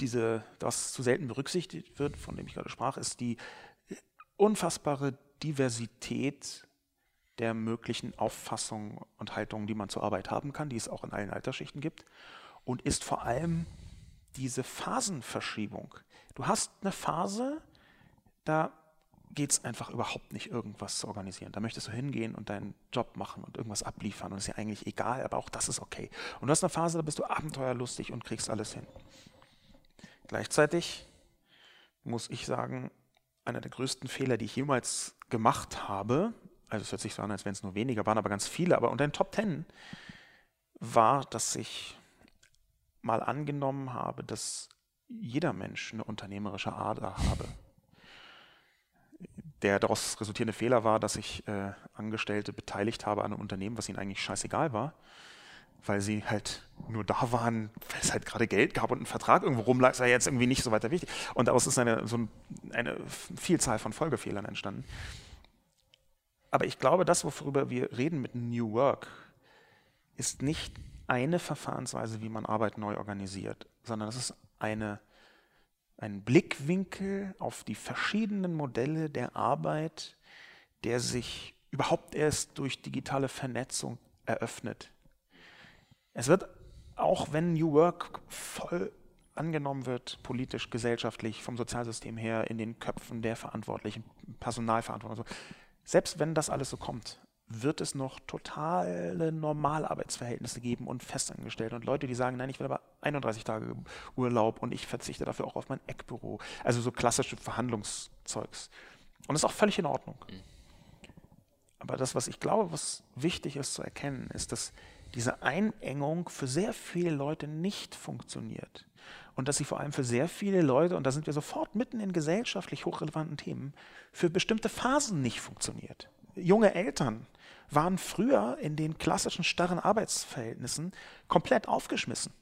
diese, was zu selten berücksichtigt wird, von dem ich gerade sprach, ist die unfassbare Diversität der möglichen Auffassungen und Haltungen, die man zur Arbeit haben kann, die es auch in allen Altersschichten gibt, und ist vor allem diese Phasenverschiebung. Du hast eine Phase, da geht es einfach überhaupt nicht, irgendwas zu organisieren. Da möchtest du hingehen und deinen Job machen und irgendwas abliefern und ist ja eigentlich egal, aber auch das ist okay. Und du hast eine Phase, da bist du abenteuerlustig und kriegst alles hin. Gleichzeitig muss ich sagen, einer der größten Fehler, die ich jemals gemacht habe, also es hört sich so an, als wenn es nur weniger waren, aber ganz viele, aber unter den Top Ten war, dass ich mal angenommen habe, dass jeder Mensch eine unternehmerische Ader habe. Der daraus resultierende Fehler war, dass ich äh, Angestellte beteiligt habe an einem Unternehmen, was ihnen eigentlich scheißegal war, weil sie halt nur da waren, weil es halt gerade Geld gab und ein Vertrag irgendwo rumlag, ja jetzt irgendwie nicht so weiter wichtig. Und daraus ist eine, so ein, eine Vielzahl von Folgefehlern entstanden. Aber ich glaube, das, worüber wir reden mit New Work, ist nicht eine Verfahrensweise, wie man Arbeit neu organisiert, sondern das ist eine ein Blickwinkel auf die verschiedenen Modelle der Arbeit, der sich überhaupt erst durch digitale Vernetzung eröffnet. Es wird, auch wenn New Work voll angenommen wird, politisch, gesellschaftlich, vom Sozialsystem her, in den Köpfen der Verantwortlichen, Personalverantwortlichen, selbst wenn das alles so kommt, wird es noch totale Normalarbeitsverhältnisse geben und Festangestellte und Leute, die sagen, nein, ich will aber 31 Tage Urlaub und ich verzichte dafür auch auf mein Eckbüro. Also so klassische Verhandlungszeugs. Und das ist auch völlig in Ordnung. Mhm. Aber das, was ich glaube, was wichtig ist zu erkennen, ist, dass diese Einengung für sehr viele Leute nicht funktioniert. Und dass sie vor allem für sehr viele Leute, und da sind wir sofort mitten in gesellschaftlich hochrelevanten Themen, für bestimmte Phasen nicht funktioniert. Junge Eltern waren früher in den klassischen starren Arbeitsverhältnissen komplett aufgeschmissen.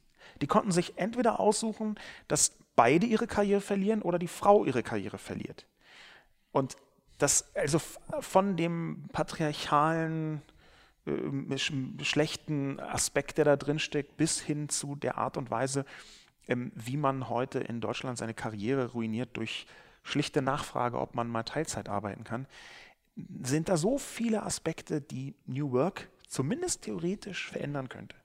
Die konnten sich entweder aussuchen, dass beide ihre Karriere verlieren oder die Frau ihre Karriere verliert. Und das also von dem patriarchalen äh, schlechten Aspekt, der da drin steckt, bis hin zu der Art und Weise, wie man heute in Deutschland seine Karriere ruiniert durch schlichte Nachfrage, ob man mal Teilzeit arbeiten kann sind da so viele Aspekte, die New Work zumindest theoretisch verändern könnte.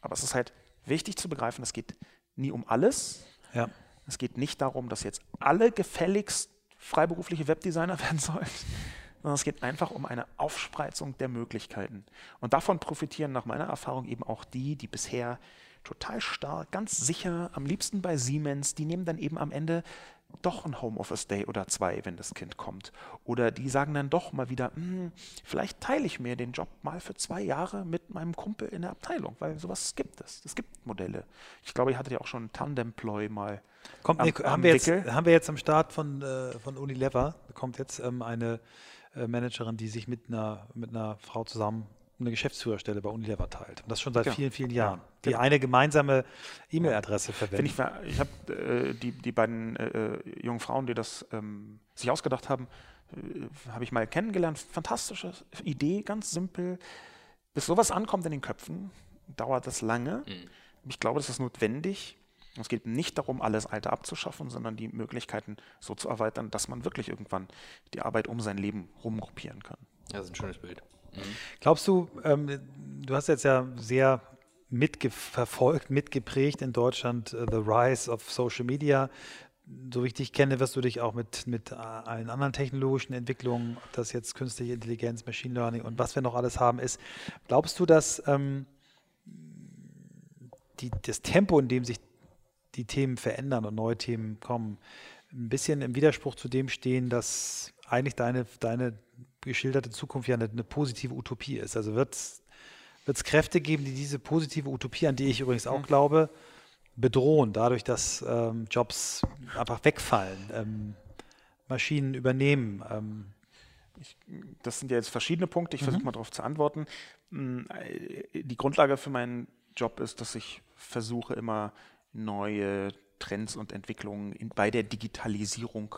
Aber es ist halt wichtig zu begreifen, es geht nie um alles. Ja. Es geht nicht darum, dass jetzt alle gefälligst freiberufliche Webdesigner werden sollen, sondern es geht einfach um eine Aufspreizung der Möglichkeiten. Und davon profitieren nach meiner Erfahrung eben auch die, die bisher total stark, ganz sicher, am liebsten bei Siemens, die nehmen dann eben am Ende doch ein Homeoffice-Day oder zwei, wenn das Kind kommt. Oder die sagen dann doch mal wieder, hm, vielleicht teile ich mir den Job mal für zwei Jahre mit meinem Kumpel in der Abteilung, weil sowas gibt es. Es gibt Modelle. Ich glaube, ihr hattet ja auch schon Tandemploy mal. Kommt, am, nee, haben, wir jetzt, haben wir jetzt am Start von, äh, von Unilever, kommt jetzt ähm, eine äh, Managerin, die sich mit einer, mit einer Frau zusammen eine Geschäftsführerstelle bei Unilever teilt. Und das schon seit ja. vielen, vielen Jahren. Ja. Die genau. eine gemeinsame E-Mail-Adresse verwenden. Ich, ich habe äh, die, die beiden äh, äh, jungen Frauen, die das ähm, sich ausgedacht haben, äh, habe ich mal kennengelernt. Fantastische Idee, ganz simpel. Bis sowas ankommt in den Köpfen, dauert das lange. Mhm. Ich glaube, das ist notwendig. Es geht nicht darum, alles Alte abzuschaffen, sondern die Möglichkeiten so zu erweitern, dass man wirklich irgendwann die Arbeit um sein Leben rumgruppieren kann. Ja, das ist ein schönes Bild. Mhm. Glaubst du, ähm, du hast jetzt ja sehr mitverfolgt, mitgeprägt in Deutschland uh, The Rise of Social Media. So wie ich dich kenne, wirst du dich auch mit, mit allen anderen technologischen Entwicklungen, ob das jetzt künstliche Intelligenz, Machine Learning und was wir noch alles haben, ist. Glaubst du, dass ähm, die, das Tempo, in dem sich die Themen verändern und neue Themen kommen, ein bisschen im Widerspruch zu dem stehen, dass eigentlich deine, deine geschilderte Zukunft ja eine, eine positive Utopie ist. Also wird es Kräfte geben, die diese positive Utopie, an die ich übrigens auch mhm. glaube, bedrohen, dadurch, dass ähm, Jobs einfach wegfallen, ähm, Maschinen übernehmen. Ähm. Ich, das sind ja jetzt verschiedene Punkte, ich mhm. versuche mal darauf zu antworten. Mm, äh, die Grundlage für meinen Job ist, dass ich versuche, immer neue Trends und Entwicklungen in, bei der Digitalisierung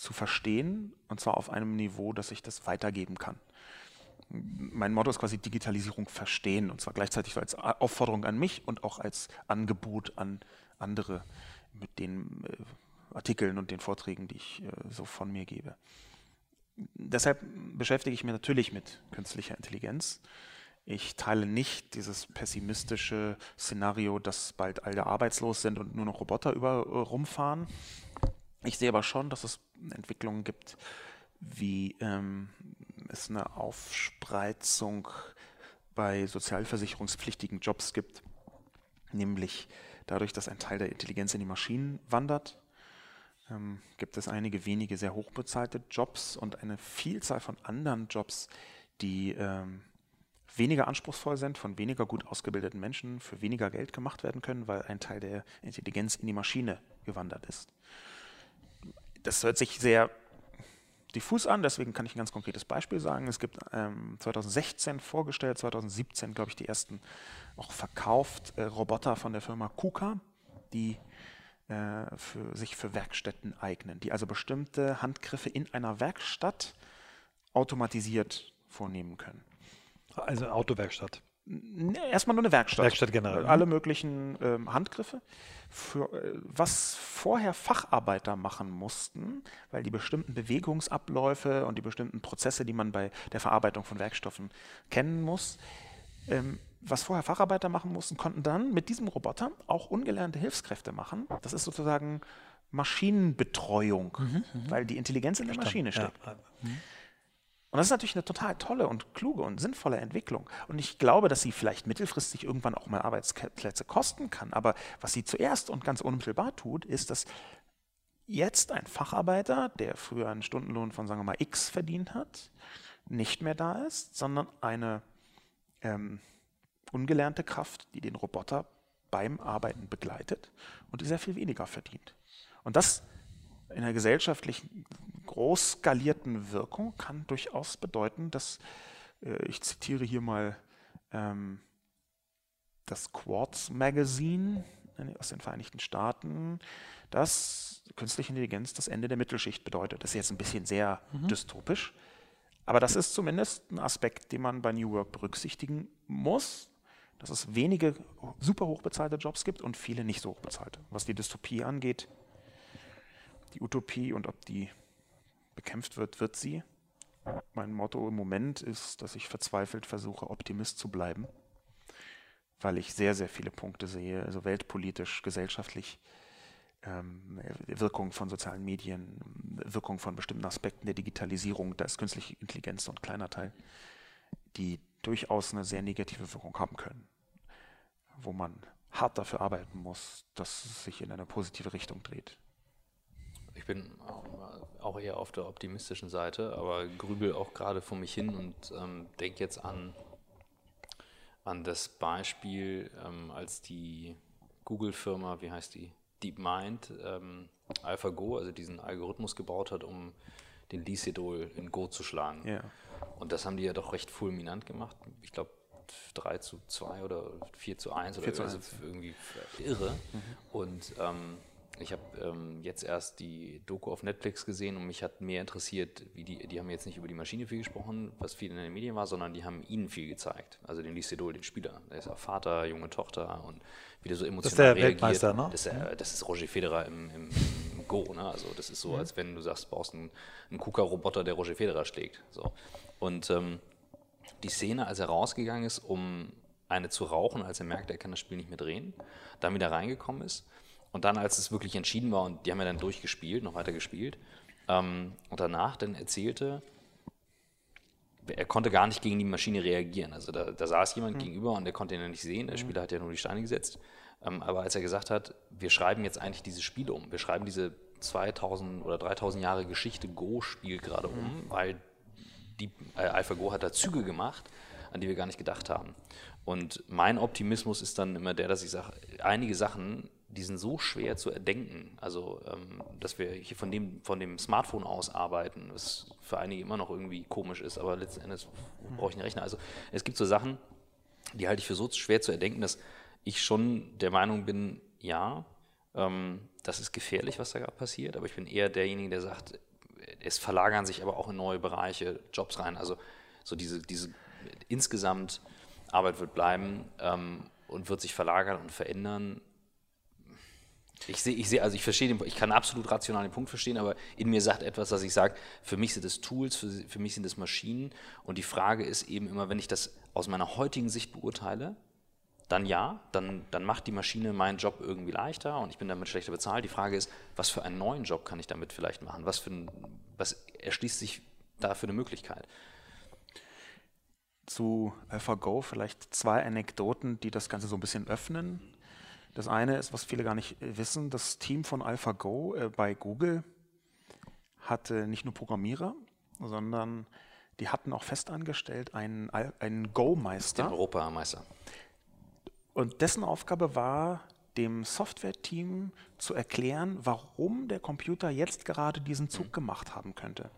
zu verstehen, und zwar auf einem Niveau, dass ich das weitergeben kann. Mein Motto ist quasi Digitalisierung verstehen, und zwar gleichzeitig als Aufforderung an mich und auch als Angebot an andere mit den äh, Artikeln und den Vorträgen, die ich äh, so von mir gebe. Deshalb beschäftige ich mich natürlich mit künstlicher Intelligenz. Ich teile nicht dieses pessimistische Szenario, dass bald alle arbeitslos sind und nur noch Roboter über äh, rumfahren. Ich sehe aber schon, dass es Entwicklungen gibt, wie ähm, es eine Aufspreizung bei sozialversicherungspflichtigen Jobs gibt, nämlich dadurch, dass ein Teil der Intelligenz in die Maschinen wandert, ähm, gibt es einige wenige sehr hochbezahlte Jobs und eine Vielzahl von anderen Jobs, die ähm, weniger anspruchsvoll sind, von weniger gut ausgebildeten Menschen für weniger Geld gemacht werden können, weil ein Teil der Intelligenz in die Maschine gewandert ist. Das hört sich sehr diffus an, deswegen kann ich ein ganz konkretes Beispiel sagen. Es gibt ähm, 2016 vorgestellt, 2017 glaube ich die ersten auch verkauft äh, Roboter von der Firma KUKA, die äh, für, sich für Werkstätten eignen, die also bestimmte Handgriffe in einer Werkstatt automatisiert vornehmen können. Also Autowerkstatt. Erstmal nur eine Werkstatt. Werkstatt generell. Alle möglichen ähm, Handgriffe. Für, äh, was vorher Facharbeiter machen mussten, weil die bestimmten Bewegungsabläufe und die bestimmten Prozesse, die man bei der Verarbeitung von Werkstoffen kennen muss, ähm, was vorher Facharbeiter machen mussten, konnten dann mit diesem Roboter auch ungelernte Hilfskräfte machen. Das ist sozusagen Maschinenbetreuung, mhm, mhm. weil die Intelligenz in der Maschine steckt. Ja. Mhm. Und das ist natürlich eine total tolle und kluge und sinnvolle Entwicklung. Und ich glaube, dass sie vielleicht mittelfristig irgendwann auch mal Arbeitsplätze kosten kann. Aber was sie zuerst und ganz unmittelbar tut, ist, dass jetzt ein Facharbeiter, der früher einen Stundenlohn von, sagen wir mal, X verdient hat, nicht mehr da ist, sondern eine ähm, ungelernte Kraft, die den Roboter beim Arbeiten begleitet und die sehr viel weniger verdient. Und das in einer gesellschaftlichen groß skalierten Wirkung kann durchaus bedeuten, dass, äh, ich zitiere hier mal ähm, das Quartz Magazine äh, aus den Vereinigten Staaten, dass künstliche Intelligenz das Ende der Mittelschicht bedeutet. Das ist jetzt ein bisschen sehr mhm. dystopisch, aber das ist zumindest ein Aspekt, den man bei New Work berücksichtigen muss, dass es wenige super hochbezahlte Jobs gibt und viele nicht so hochbezahlte. Was die Dystopie angeht, die Utopie und ob die bekämpft wird, wird sie. Mein Motto im Moment ist, dass ich verzweifelt versuche, Optimist zu bleiben, weil ich sehr, sehr viele Punkte sehe, also weltpolitisch, gesellschaftlich, ähm, Wirkung von sozialen Medien, Wirkung von bestimmten Aspekten der Digitalisierung, da ist künstliche Intelligenz so ein kleiner Teil, die durchaus eine sehr negative Wirkung haben können, wo man hart dafür arbeiten muss, dass es sich in eine positive Richtung dreht. Ich bin auch eher auf der optimistischen Seite, aber grübel auch gerade vor mich hin und ähm, denke jetzt an, an das Beispiel, ähm, als die Google-Firma, wie heißt die? DeepMind, ähm, AlphaGo, also diesen Algorithmus gebaut hat, um den Lee Sedol in Go zu schlagen. Ja. Und das haben die ja doch recht fulminant gemacht. Ich glaube, 3 zu 2 oder 4 zu 1 oder zu also irgendwie irre. Mhm. Und ähm, ich habe ähm, jetzt erst die Doku auf Netflix gesehen und mich hat mehr interessiert, wie die, die haben jetzt nicht über die Maschine viel gesprochen, was viel in den Medien war, sondern die haben ihnen viel gezeigt. Also den Lee Sedol, den Spieler. Der ist ja Vater, junge Tochter und wieder so emotional das ist der reagiert. Weltmeister, ne? Das ist, äh, das ist Roger Federer im, im, im Go. Ne? Also das ist so, mhm. als wenn du sagst, du brauchst einen, einen KUKA-Roboter, der Roger Federer schlägt. So. Und ähm, die Szene, als er rausgegangen ist, um eine zu rauchen, als er merkt, er kann das Spiel nicht mehr drehen, dann wieder reingekommen ist und dann, als es wirklich entschieden war, und die haben ja dann durchgespielt, noch weiter gespielt, ähm, und danach dann erzählte, er konnte gar nicht gegen die Maschine reagieren. Also da, da saß jemand mhm. gegenüber und der konnte ihn ja nicht sehen. Der hm. Spieler hat ja nur die Steine gesetzt. Ähm, aber als er gesagt hat, wir schreiben jetzt eigentlich dieses Spiel um, wir schreiben diese 2000 oder 3000 Jahre Geschichte Go-Spiel gerade um, mhm. weil die äh, AlphaGo hat da Züge gemacht, an die wir gar nicht gedacht haben. Und mein Optimismus ist dann immer der, dass ich sage, einige Sachen die sind so schwer zu erdenken. Also, ähm, dass wir hier von dem, von dem Smartphone aus arbeiten, was für einige immer noch irgendwie komisch ist, aber letzten Endes brauche ich einen Rechner. Also, es gibt so Sachen, die halte ich für so schwer zu erdenken, dass ich schon der Meinung bin, ja, ähm, das ist gefährlich, was da gerade passiert, aber ich bin eher derjenige, der sagt, es verlagern sich aber auch in neue Bereiche Jobs rein. Also, so diese, diese insgesamt Arbeit wird bleiben ähm, und wird sich verlagern und verändern ich sehe, ich sehe, also ich verstehe den, ich kann absolut rational den Punkt verstehen, aber in mir sagt etwas, dass ich sage, für mich sind es Tools, für, für mich sind es Maschinen und die Frage ist eben immer, wenn ich das aus meiner heutigen Sicht beurteile, dann ja, dann, dann macht die Maschine meinen Job irgendwie leichter und ich bin damit schlechter bezahlt. Die Frage ist, was für einen neuen Job kann ich damit vielleicht machen? Was, für ein, was erschließt sich da für eine Möglichkeit? Zu AlphaGo vielleicht zwei Anekdoten, die das Ganze so ein bisschen öffnen. Das eine ist, was viele gar nicht äh, wissen, das Team von AlphaGo äh, bei Google hatte nicht nur Programmierer, sondern die hatten auch festangestellt einen, einen Go-Meister. Den Europameister. Und dessen Aufgabe war, dem Software-Team zu erklären, warum der Computer jetzt gerade diesen Zug mhm. gemacht haben könnte.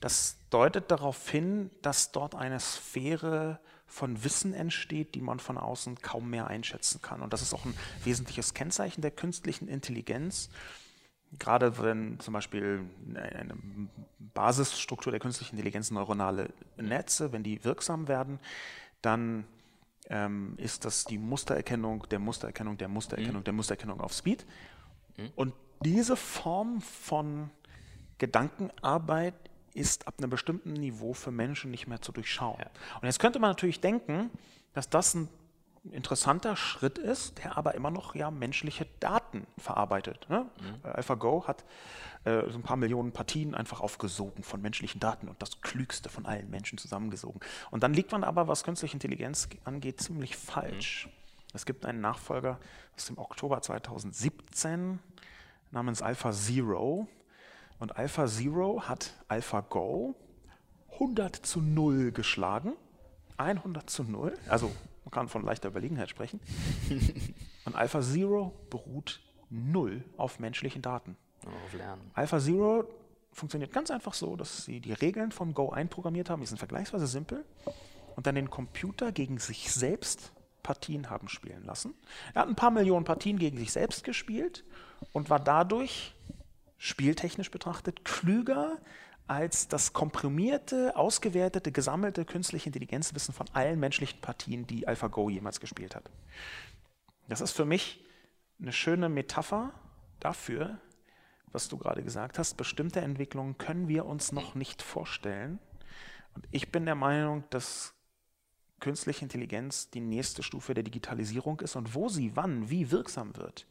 Das deutet darauf hin, dass dort eine Sphäre von Wissen entsteht, die man von außen kaum mehr einschätzen kann. Und das ist auch ein wesentliches Kennzeichen der künstlichen Intelligenz. Gerade wenn zum Beispiel eine Basisstruktur der künstlichen Intelligenz neuronale Netze, wenn die wirksam werden, dann ähm, ist das die Mustererkennung der Mustererkennung der Mustererkennung mhm. der Mustererkennung auf Speed. Mhm. Und diese Form von Gedankenarbeit ist ab einem bestimmten Niveau für Menschen nicht mehr zu durchschauen. Ja. Und jetzt könnte man natürlich denken, dass das ein interessanter Schritt ist, der aber immer noch ja menschliche Daten verarbeitet. Ne? Mhm. AlphaGo hat äh, so ein paar Millionen Partien einfach aufgesogen von menschlichen Daten und das Klügste von allen Menschen zusammengesogen. Und dann liegt man aber, was künstliche Intelligenz angeht, ziemlich falsch. Mhm. Es gibt einen Nachfolger aus dem Oktober 2017 namens AlphaZero. Und Alpha Zero hat AlphaGo 100 zu 0 geschlagen. 100 zu 0. Also man kann von leichter Überlegenheit sprechen. Und Alpha Zero beruht null auf menschlichen Daten. Auf Lernen. Alpha Zero funktioniert ganz einfach so, dass sie die Regeln vom Go einprogrammiert haben. Die sind vergleichsweise simpel. Und dann den Computer gegen sich selbst Partien haben spielen lassen. Er hat ein paar Millionen Partien gegen sich selbst gespielt und war dadurch spieltechnisch betrachtet klüger als das komprimierte, ausgewertete, gesammelte künstliche Intelligenzwissen von allen menschlichen Partien, die AlphaGo jemals gespielt hat. Das ist für mich eine schöne Metapher dafür, was du gerade gesagt hast. Bestimmte Entwicklungen können wir uns noch nicht vorstellen. Und ich bin der Meinung, dass künstliche Intelligenz die nächste Stufe der Digitalisierung ist und wo sie wann, wie wirksam wird,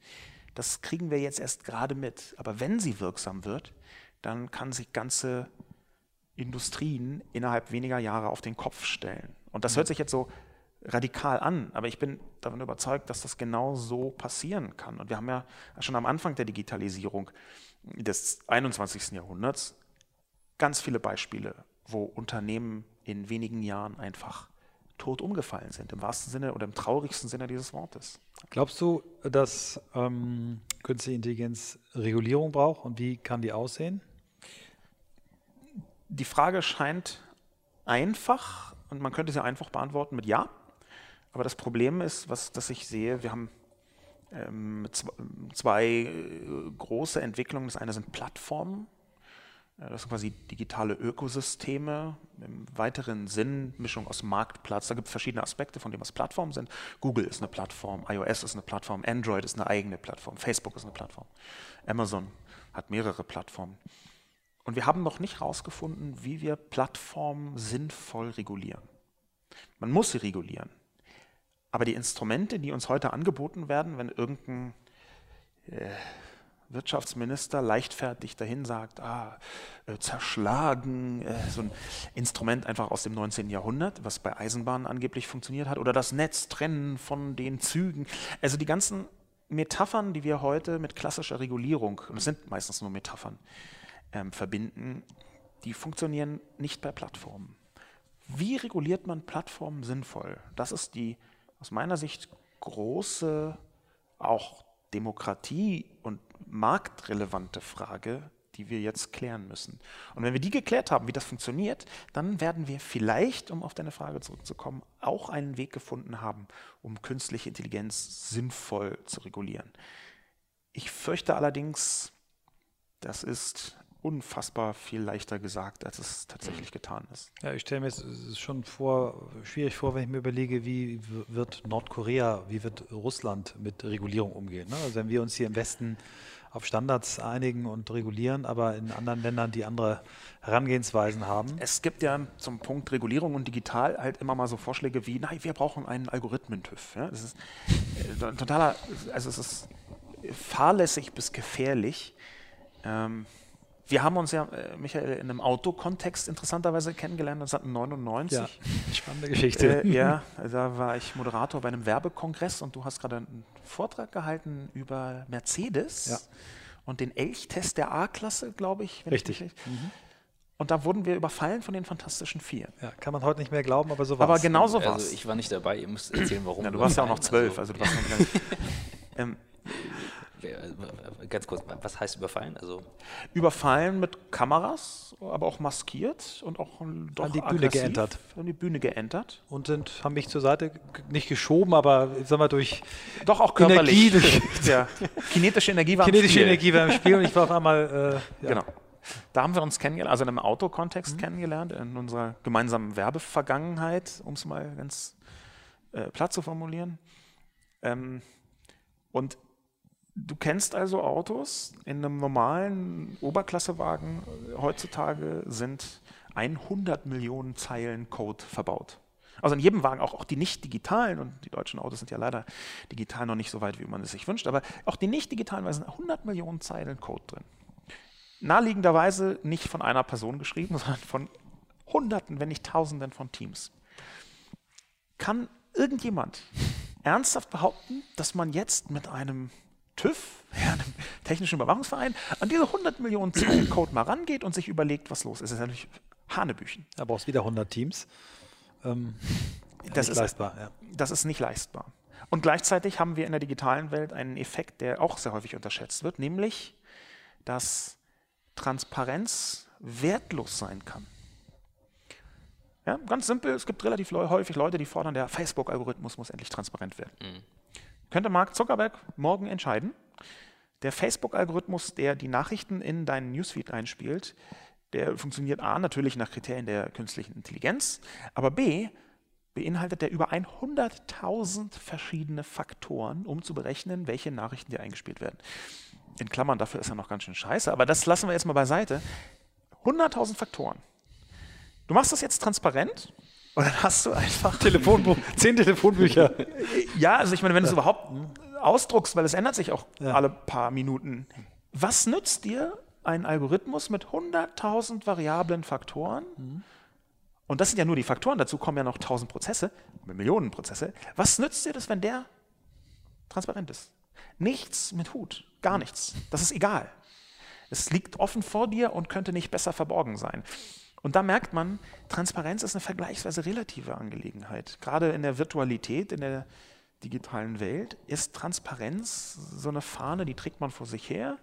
das kriegen wir jetzt erst gerade mit. Aber wenn sie wirksam wird, dann kann sich ganze Industrien innerhalb weniger Jahre auf den Kopf stellen. Und das hört sich jetzt so radikal an, aber ich bin davon überzeugt, dass das genau so passieren kann. Und wir haben ja schon am Anfang der Digitalisierung des 21. Jahrhunderts ganz viele Beispiele, wo Unternehmen in wenigen Jahren einfach tot umgefallen sind, im wahrsten Sinne oder im traurigsten Sinne dieses Wortes. Glaubst du, dass ähm, künstliche Intelligenz Regulierung braucht und wie kann die aussehen? Die Frage scheint einfach und man könnte sie einfach beantworten mit Ja. Aber das Problem ist, was das ich sehe, wir haben ähm, zwei äh, große Entwicklungen. Das eine sind Plattformen, das sind quasi digitale Ökosysteme im weiteren Sinn, Mischung aus Marktplatz. Da gibt es verschiedene Aspekte von dem, was Plattformen sind. Google ist eine Plattform, iOS ist eine Plattform, Android ist eine eigene Plattform, Facebook ist eine Plattform, Amazon hat mehrere Plattformen. Und wir haben noch nicht herausgefunden, wie wir Plattformen sinnvoll regulieren. Man muss sie regulieren. Aber die Instrumente, die uns heute angeboten werden, wenn irgendein äh, Wirtschaftsminister leichtfertig dahin sagt, ah, äh, zerschlagen, äh, so ein Instrument einfach aus dem 19. Jahrhundert, was bei Eisenbahnen angeblich funktioniert hat, oder das Netz trennen von den Zügen. Also die ganzen Metaphern, die wir heute mit klassischer Regulierung, und es sind meistens nur Metaphern, ähm, verbinden, die funktionieren nicht bei Plattformen. Wie reguliert man Plattformen sinnvoll? Das ist die aus meiner Sicht große, auch Demokratie und marktrelevante Frage, die wir jetzt klären müssen. Und wenn wir die geklärt haben, wie das funktioniert, dann werden wir vielleicht, um auf deine Frage zurückzukommen, auch einen Weg gefunden haben, um künstliche Intelligenz sinnvoll zu regulieren. Ich fürchte allerdings, das ist unfassbar viel leichter gesagt, als es tatsächlich getan ist. Ja, ich stelle mir es schon vor, schwierig vor, wenn ich mir überlege, wie wird Nordkorea, wie wird Russland mit Regulierung umgehen. Ne? Also wenn wir uns hier im Westen auf Standards einigen und regulieren, aber in anderen Ländern, die andere Herangehensweisen haben. Es gibt ja zum Punkt Regulierung und digital halt immer mal so Vorschläge wie, nein, wir brauchen einen Algorithmen-TÜV. Ja? Das ist äh, totaler, also es ist fahrlässig bis gefährlich. Ähm, wir haben uns ja, äh, Michael, in einem Autokontext interessanterweise kennengelernt, 1999. Ja, spannende Geschichte. Äh, ja, da war ich Moderator bei einem Werbekongress und du hast gerade einen Vortrag gehalten über Mercedes ja. und den Elchtest der A-Klasse, glaube ich. Richtig. Ich mhm. Und da wurden wir überfallen von den Fantastischen Vier. Ja, kann man heute nicht mehr glauben, aber so war es. Aber genau so war es. Also ich war nicht dabei, ihr müsst erzählen, warum. Ja, du warst ja auch noch zwölf, also, also du warst noch nicht. ähm, ganz kurz, was heißt überfallen? Also überfallen mit Kameras, aber auch maskiert und auch doch an die Bühne geentert. An die Bühne geentert. Und sind, haben mich zur Seite nicht geschoben, aber sag mal durch doch auch körperlich. Energie, ja. kinetische Energie war kinetische im Spiel. Energie war im Spiel und ich war auf einmal äh, ja. genau. Da haben wir uns kennengelernt, also in einem Autokontext mhm. kennengelernt, in unserer gemeinsamen Werbevergangenheit, um es mal ganz äh, platt zu formulieren. Ähm, und Du kennst also Autos. In einem normalen Oberklassewagen heutzutage sind 100 Millionen Zeilen Code verbaut. Also in jedem Wagen, auch, auch die nicht digitalen, und die deutschen Autos sind ja leider digital noch nicht so weit, wie man es sich wünscht, aber auch die nicht digitalen Wagen sind 100 Millionen Zeilen Code drin. Naheliegenderweise nicht von einer Person geschrieben, sondern von Hunderten, wenn nicht Tausenden von Teams. Kann irgendjemand ernsthaft behaupten, dass man jetzt mit einem TÜV, ja, einem technischen Überwachungsverein, an diese 100 Millionen Zeilen Code mal rangeht und sich überlegt, was los ist. Das ist natürlich Hanebüchen. Da brauchst du wieder 100 Teams. Ähm, das ist leistbar. Ja. Das ist nicht leistbar. Und gleichzeitig haben wir in der digitalen Welt einen Effekt, der auch sehr häufig unterschätzt wird, nämlich, dass Transparenz wertlos sein kann. Ja, ganz simpel, es gibt relativ häufig Leute, die fordern, der Facebook-Algorithmus muss endlich transparent werden. Mhm. Könnte Mark Zuckerberg morgen entscheiden. Der Facebook-Algorithmus, der die Nachrichten in deinen Newsfeed einspielt, der funktioniert A natürlich nach Kriterien der künstlichen Intelligenz, aber B beinhaltet der über 100.000 verschiedene Faktoren, um zu berechnen, welche Nachrichten dir eingespielt werden. In Klammern, dafür ist er noch ganz schön scheiße, aber das lassen wir jetzt mal beiseite. 100.000 Faktoren. Du machst das jetzt transparent und dann hast du einfach. Telefonbuch, zehn Telefonbücher. ja, also ich meine, wenn du es überhaupt ausdruckst, weil es ändert sich auch ja. alle paar Minuten. Was nützt dir ein Algorithmus mit 100.000 variablen Faktoren? Mhm. Und das sind ja nur die Faktoren, dazu kommen ja noch 1000 Prozesse, Millionen Prozesse. Was nützt dir das, wenn der transparent ist? Nichts mit Hut, gar nichts. Das ist egal. Es liegt offen vor dir und könnte nicht besser verborgen sein. Und da merkt man, Transparenz ist eine vergleichsweise relative Angelegenheit. Gerade in der Virtualität, in der digitalen Welt ist Transparenz so eine Fahne, die trägt man vor sich her.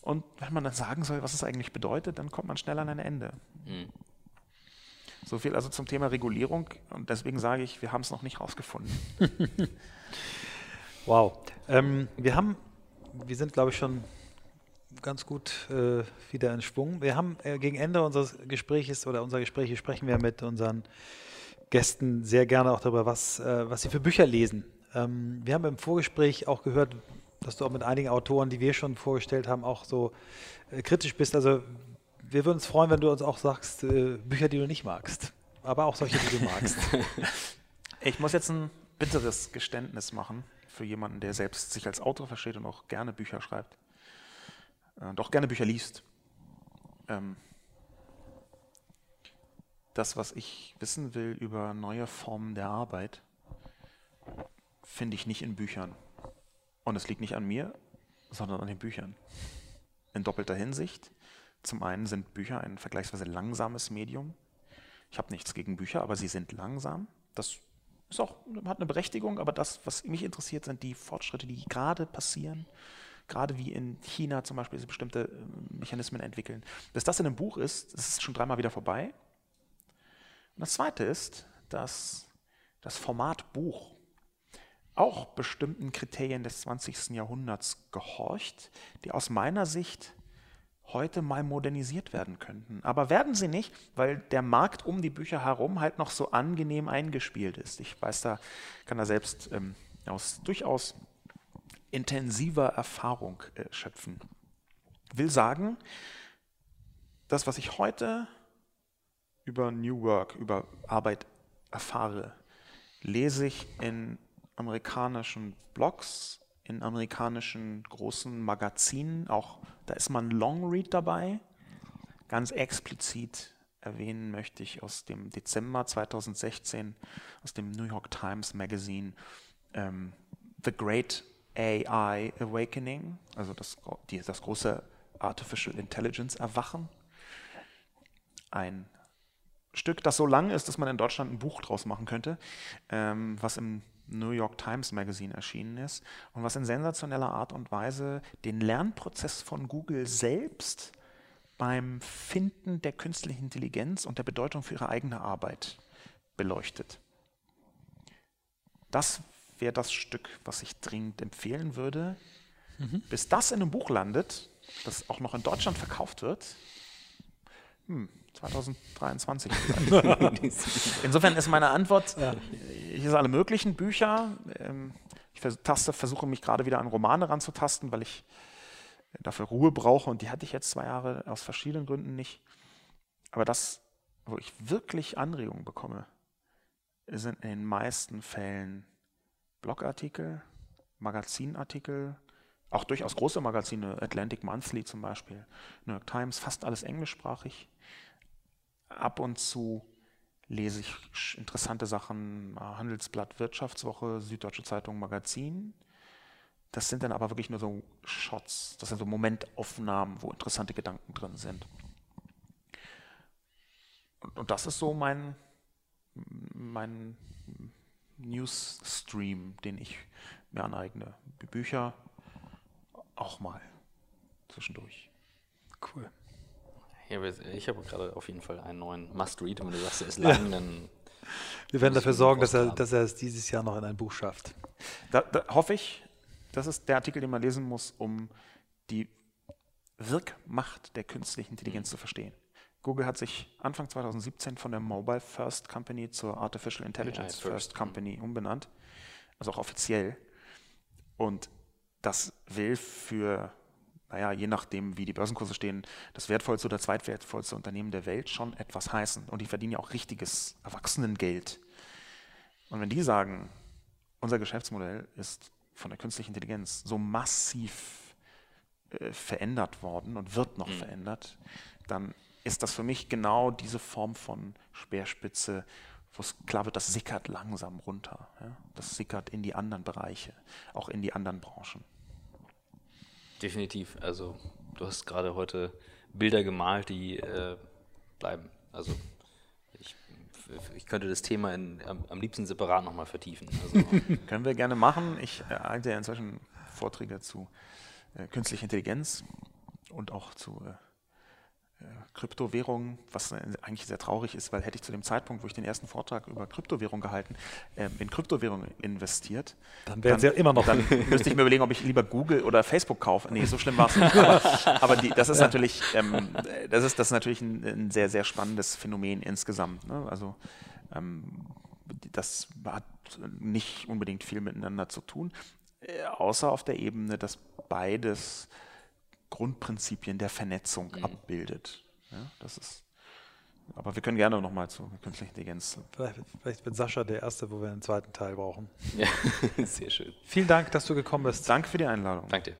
Und wenn man dann sagen soll, was es eigentlich bedeutet, dann kommt man schnell an ein Ende. Mhm. So viel also zum Thema Regulierung. Und deswegen sage ich, wir haben es noch nicht rausgefunden. wow. Ähm, wir haben, wir sind, glaube ich, schon ganz gut äh, wieder in Schwung. Wir haben äh, gegen Ende unseres Gesprächs oder unserer Gespräche sprechen wir mit unseren Gästen sehr gerne auch darüber, was, äh, was sie für Bücher lesen. Ähm, wir haben im Vorgespräch auch gehört, dass du auch mit einigen Autoren, die wir schon vorgestellt haben, auch so äh, kritisch bist. Also wir würden uns freuen, wenn du uns auch sagst, äh, Bücher, die du nicht magst. Aber auch solche, die du magst. Ich muss jetzt ein bitteres Geständnis machen für jemanden, der selbst sich als Autor versteht und auch gerne Bücher schreibt doch gerne Bücher liest. Ähm, das, was ich wissen will über neue Formen der Arbeit, finde ich nicht in Büchern. Und es liegt nicht an mir, sondern an den Büchern. In doppelter Hinsicht. Zum einen sind Bücher ein vergleichsweise langsames Medium. Ich habe nichts gegen Bücher, aber sie sind langsam. Das ist auch, hat eine Berechtigung, aber das, was mich interessiert, sind die Fortschritte, die gerade passieren. Gerade wie in China zum Beispiel diese bestimmte äh, Mechanismen entwickeln. Bis das in einem Buch ist, das ist schon dreimal wieder vorbei. Und das zweite ist, dass das Format Buch auch bestimmten Kriterien des 20. Jahrhunderts gehorcht, die aus meiner Sicht heute mal modernisiert werden könnten. Aber werden sie nicht, weil der Markt um die Bücher herum halt noch so angenehm eingespielt ist. Ich weiß da, kann da selbst ähm, aus durchaus intensiver Erfahrung äh, schöpfen. Will sagen, das, was ich heute über New Work, über Arbeit erfahre, lese ich in amerikanischen Blogs, in amerikanischen großen Magazinen, auch da ist man Long Read dabei. Ganz explizit erwähnen möchte ich aus dem Dezember 2016 aus dem New York Times Magazine ähm, The Great AI Awakening, also das, die, das große Artificial Intelligence Erwachen. Ein Stück, das so lang ist, dass man in Deutschland ein Buch draus machen könnte, ähm, was im New York Times Magazine erschienen ist und was in sensationeller Art und Weise den Lernprozess von Google selbst beim Finden der künstlichen Intelligenz und der Bedeutung für ihre eigene Arbeit beleuchtet. Das wäre das Stück, was ich dringend empfehlen würde. Mhm. Bis das in einem Buch landet, das auch noch in Deutschland verkauft wird, hm, 2023 Insofern ist meine Antwort, ja. hier sind alle möglichen Bücher. Ähm, ich versuche mich gerade wieder an Romane ranzutasten, weil ich dafür Ruhe brauche und die hatte ich jetzt zwei Jahre aus verschiedenen Gründen nicht. Aber das, wo ich wirklich Anregungen bekomme, sind in den meisten Fällen Blogartikel, Magazinartikel, auch durchaus große Magazine, Atlantic Monthly zum Beispiel, New York Times, fast alles englischsprachig ab und zu lese ich interessante Sachen, Handelsblatt, Wirtschaftswoche, Süddeutsche Zeitung, Magazin. Das sind dann aber wirklich nur so Shots, das sind so Momentaufnahmen, wo interessante Gedanken drin sind. Und, und das ist so mein, mein Newsstream, den ich mir aneigne. Bücher auch mal zwischendurch. Cool. Ja, ich habe gerade auf jeden Fall einen neuen Must-Read. Wenn du sagst, er ist lang, ja. dann. Wir werden dafür sorgen, dass er, dass er es dieses Jahr noch in ein Buch schafft. Da, da hoffe ich, das ist der Artikel, den man lesen muss, um die Wirkmacht der künstlichen Intelligenz mhm. zu verstehen. Google hat sich Anfang 2017 von der Mobile First Company zur Artificial Intelligence ja, First Company umbenannt, also auch offiziell. Und das will für naja, je nachdem, wie die Börsenkurse stehen, das wertvollste oder zweitwertvollste Unternehmen der Welt schon etwas heißen. Und die verdienen ja auch richtiges Erwachsenengeld. Und wenn die sagen, unser Geschäftsmodell ist von der künstlichen Intelligenz so massiv äh, verändert worden und wird noch mhm. verändert, dann ist das für mich genau diese Form von Speerspitze, wo es klar wird, das sickert langsam runter. Ja? Das sickert in die anderen Bereiche, auch in die anderen Branchen. Definitiv. Also du hast gerade heute Bilder gemalt, die äh, bleiben. Also ich, ich, könnte das Thema in, am, am, liebsten separat nochmal vertiefen. Also, Können wir gerne machen. Ich äh, halte ja inzwischen Vorträge zu äh, künstlicher Intelligenz und auch zu äh, Kryptowährungen, was eigentlich sehr traurig ist, weil hätte ich zu dem Zeitpunkt, wo ich den ersten Vortrag über Kryptowährung gehalten, äh, in Kryptowährungen investiert, dann wären sie ja immer noch. Dann müsste ich mir überlegen, ob ich lieber Google oder Facebook kaufe. Nee, so schlimm war es nicht. Aber, aber die, das ist natürlich, ähm, das ist, das ist natürlich ein, ein, sehr, sehr spannendes Phänomen insgesamt. Ne? Also ähm, das hat nicht unbedingt viel miteinander zu tun, äh, außer auf der Ebene, dass beides Grundprinzipien der Vernetzung mhm. abbildet. Ja, das ist, aber wir können gerne nochmal zu künstlicher Intelligenz. Vielleicht, vielleicht wird Sascha der Erste, wo wir einen zweiten Teil brauchen. Ja, sehr schön. Vielen Dank, dass du gekommen bist. Danke für die Einladung. Danke dir.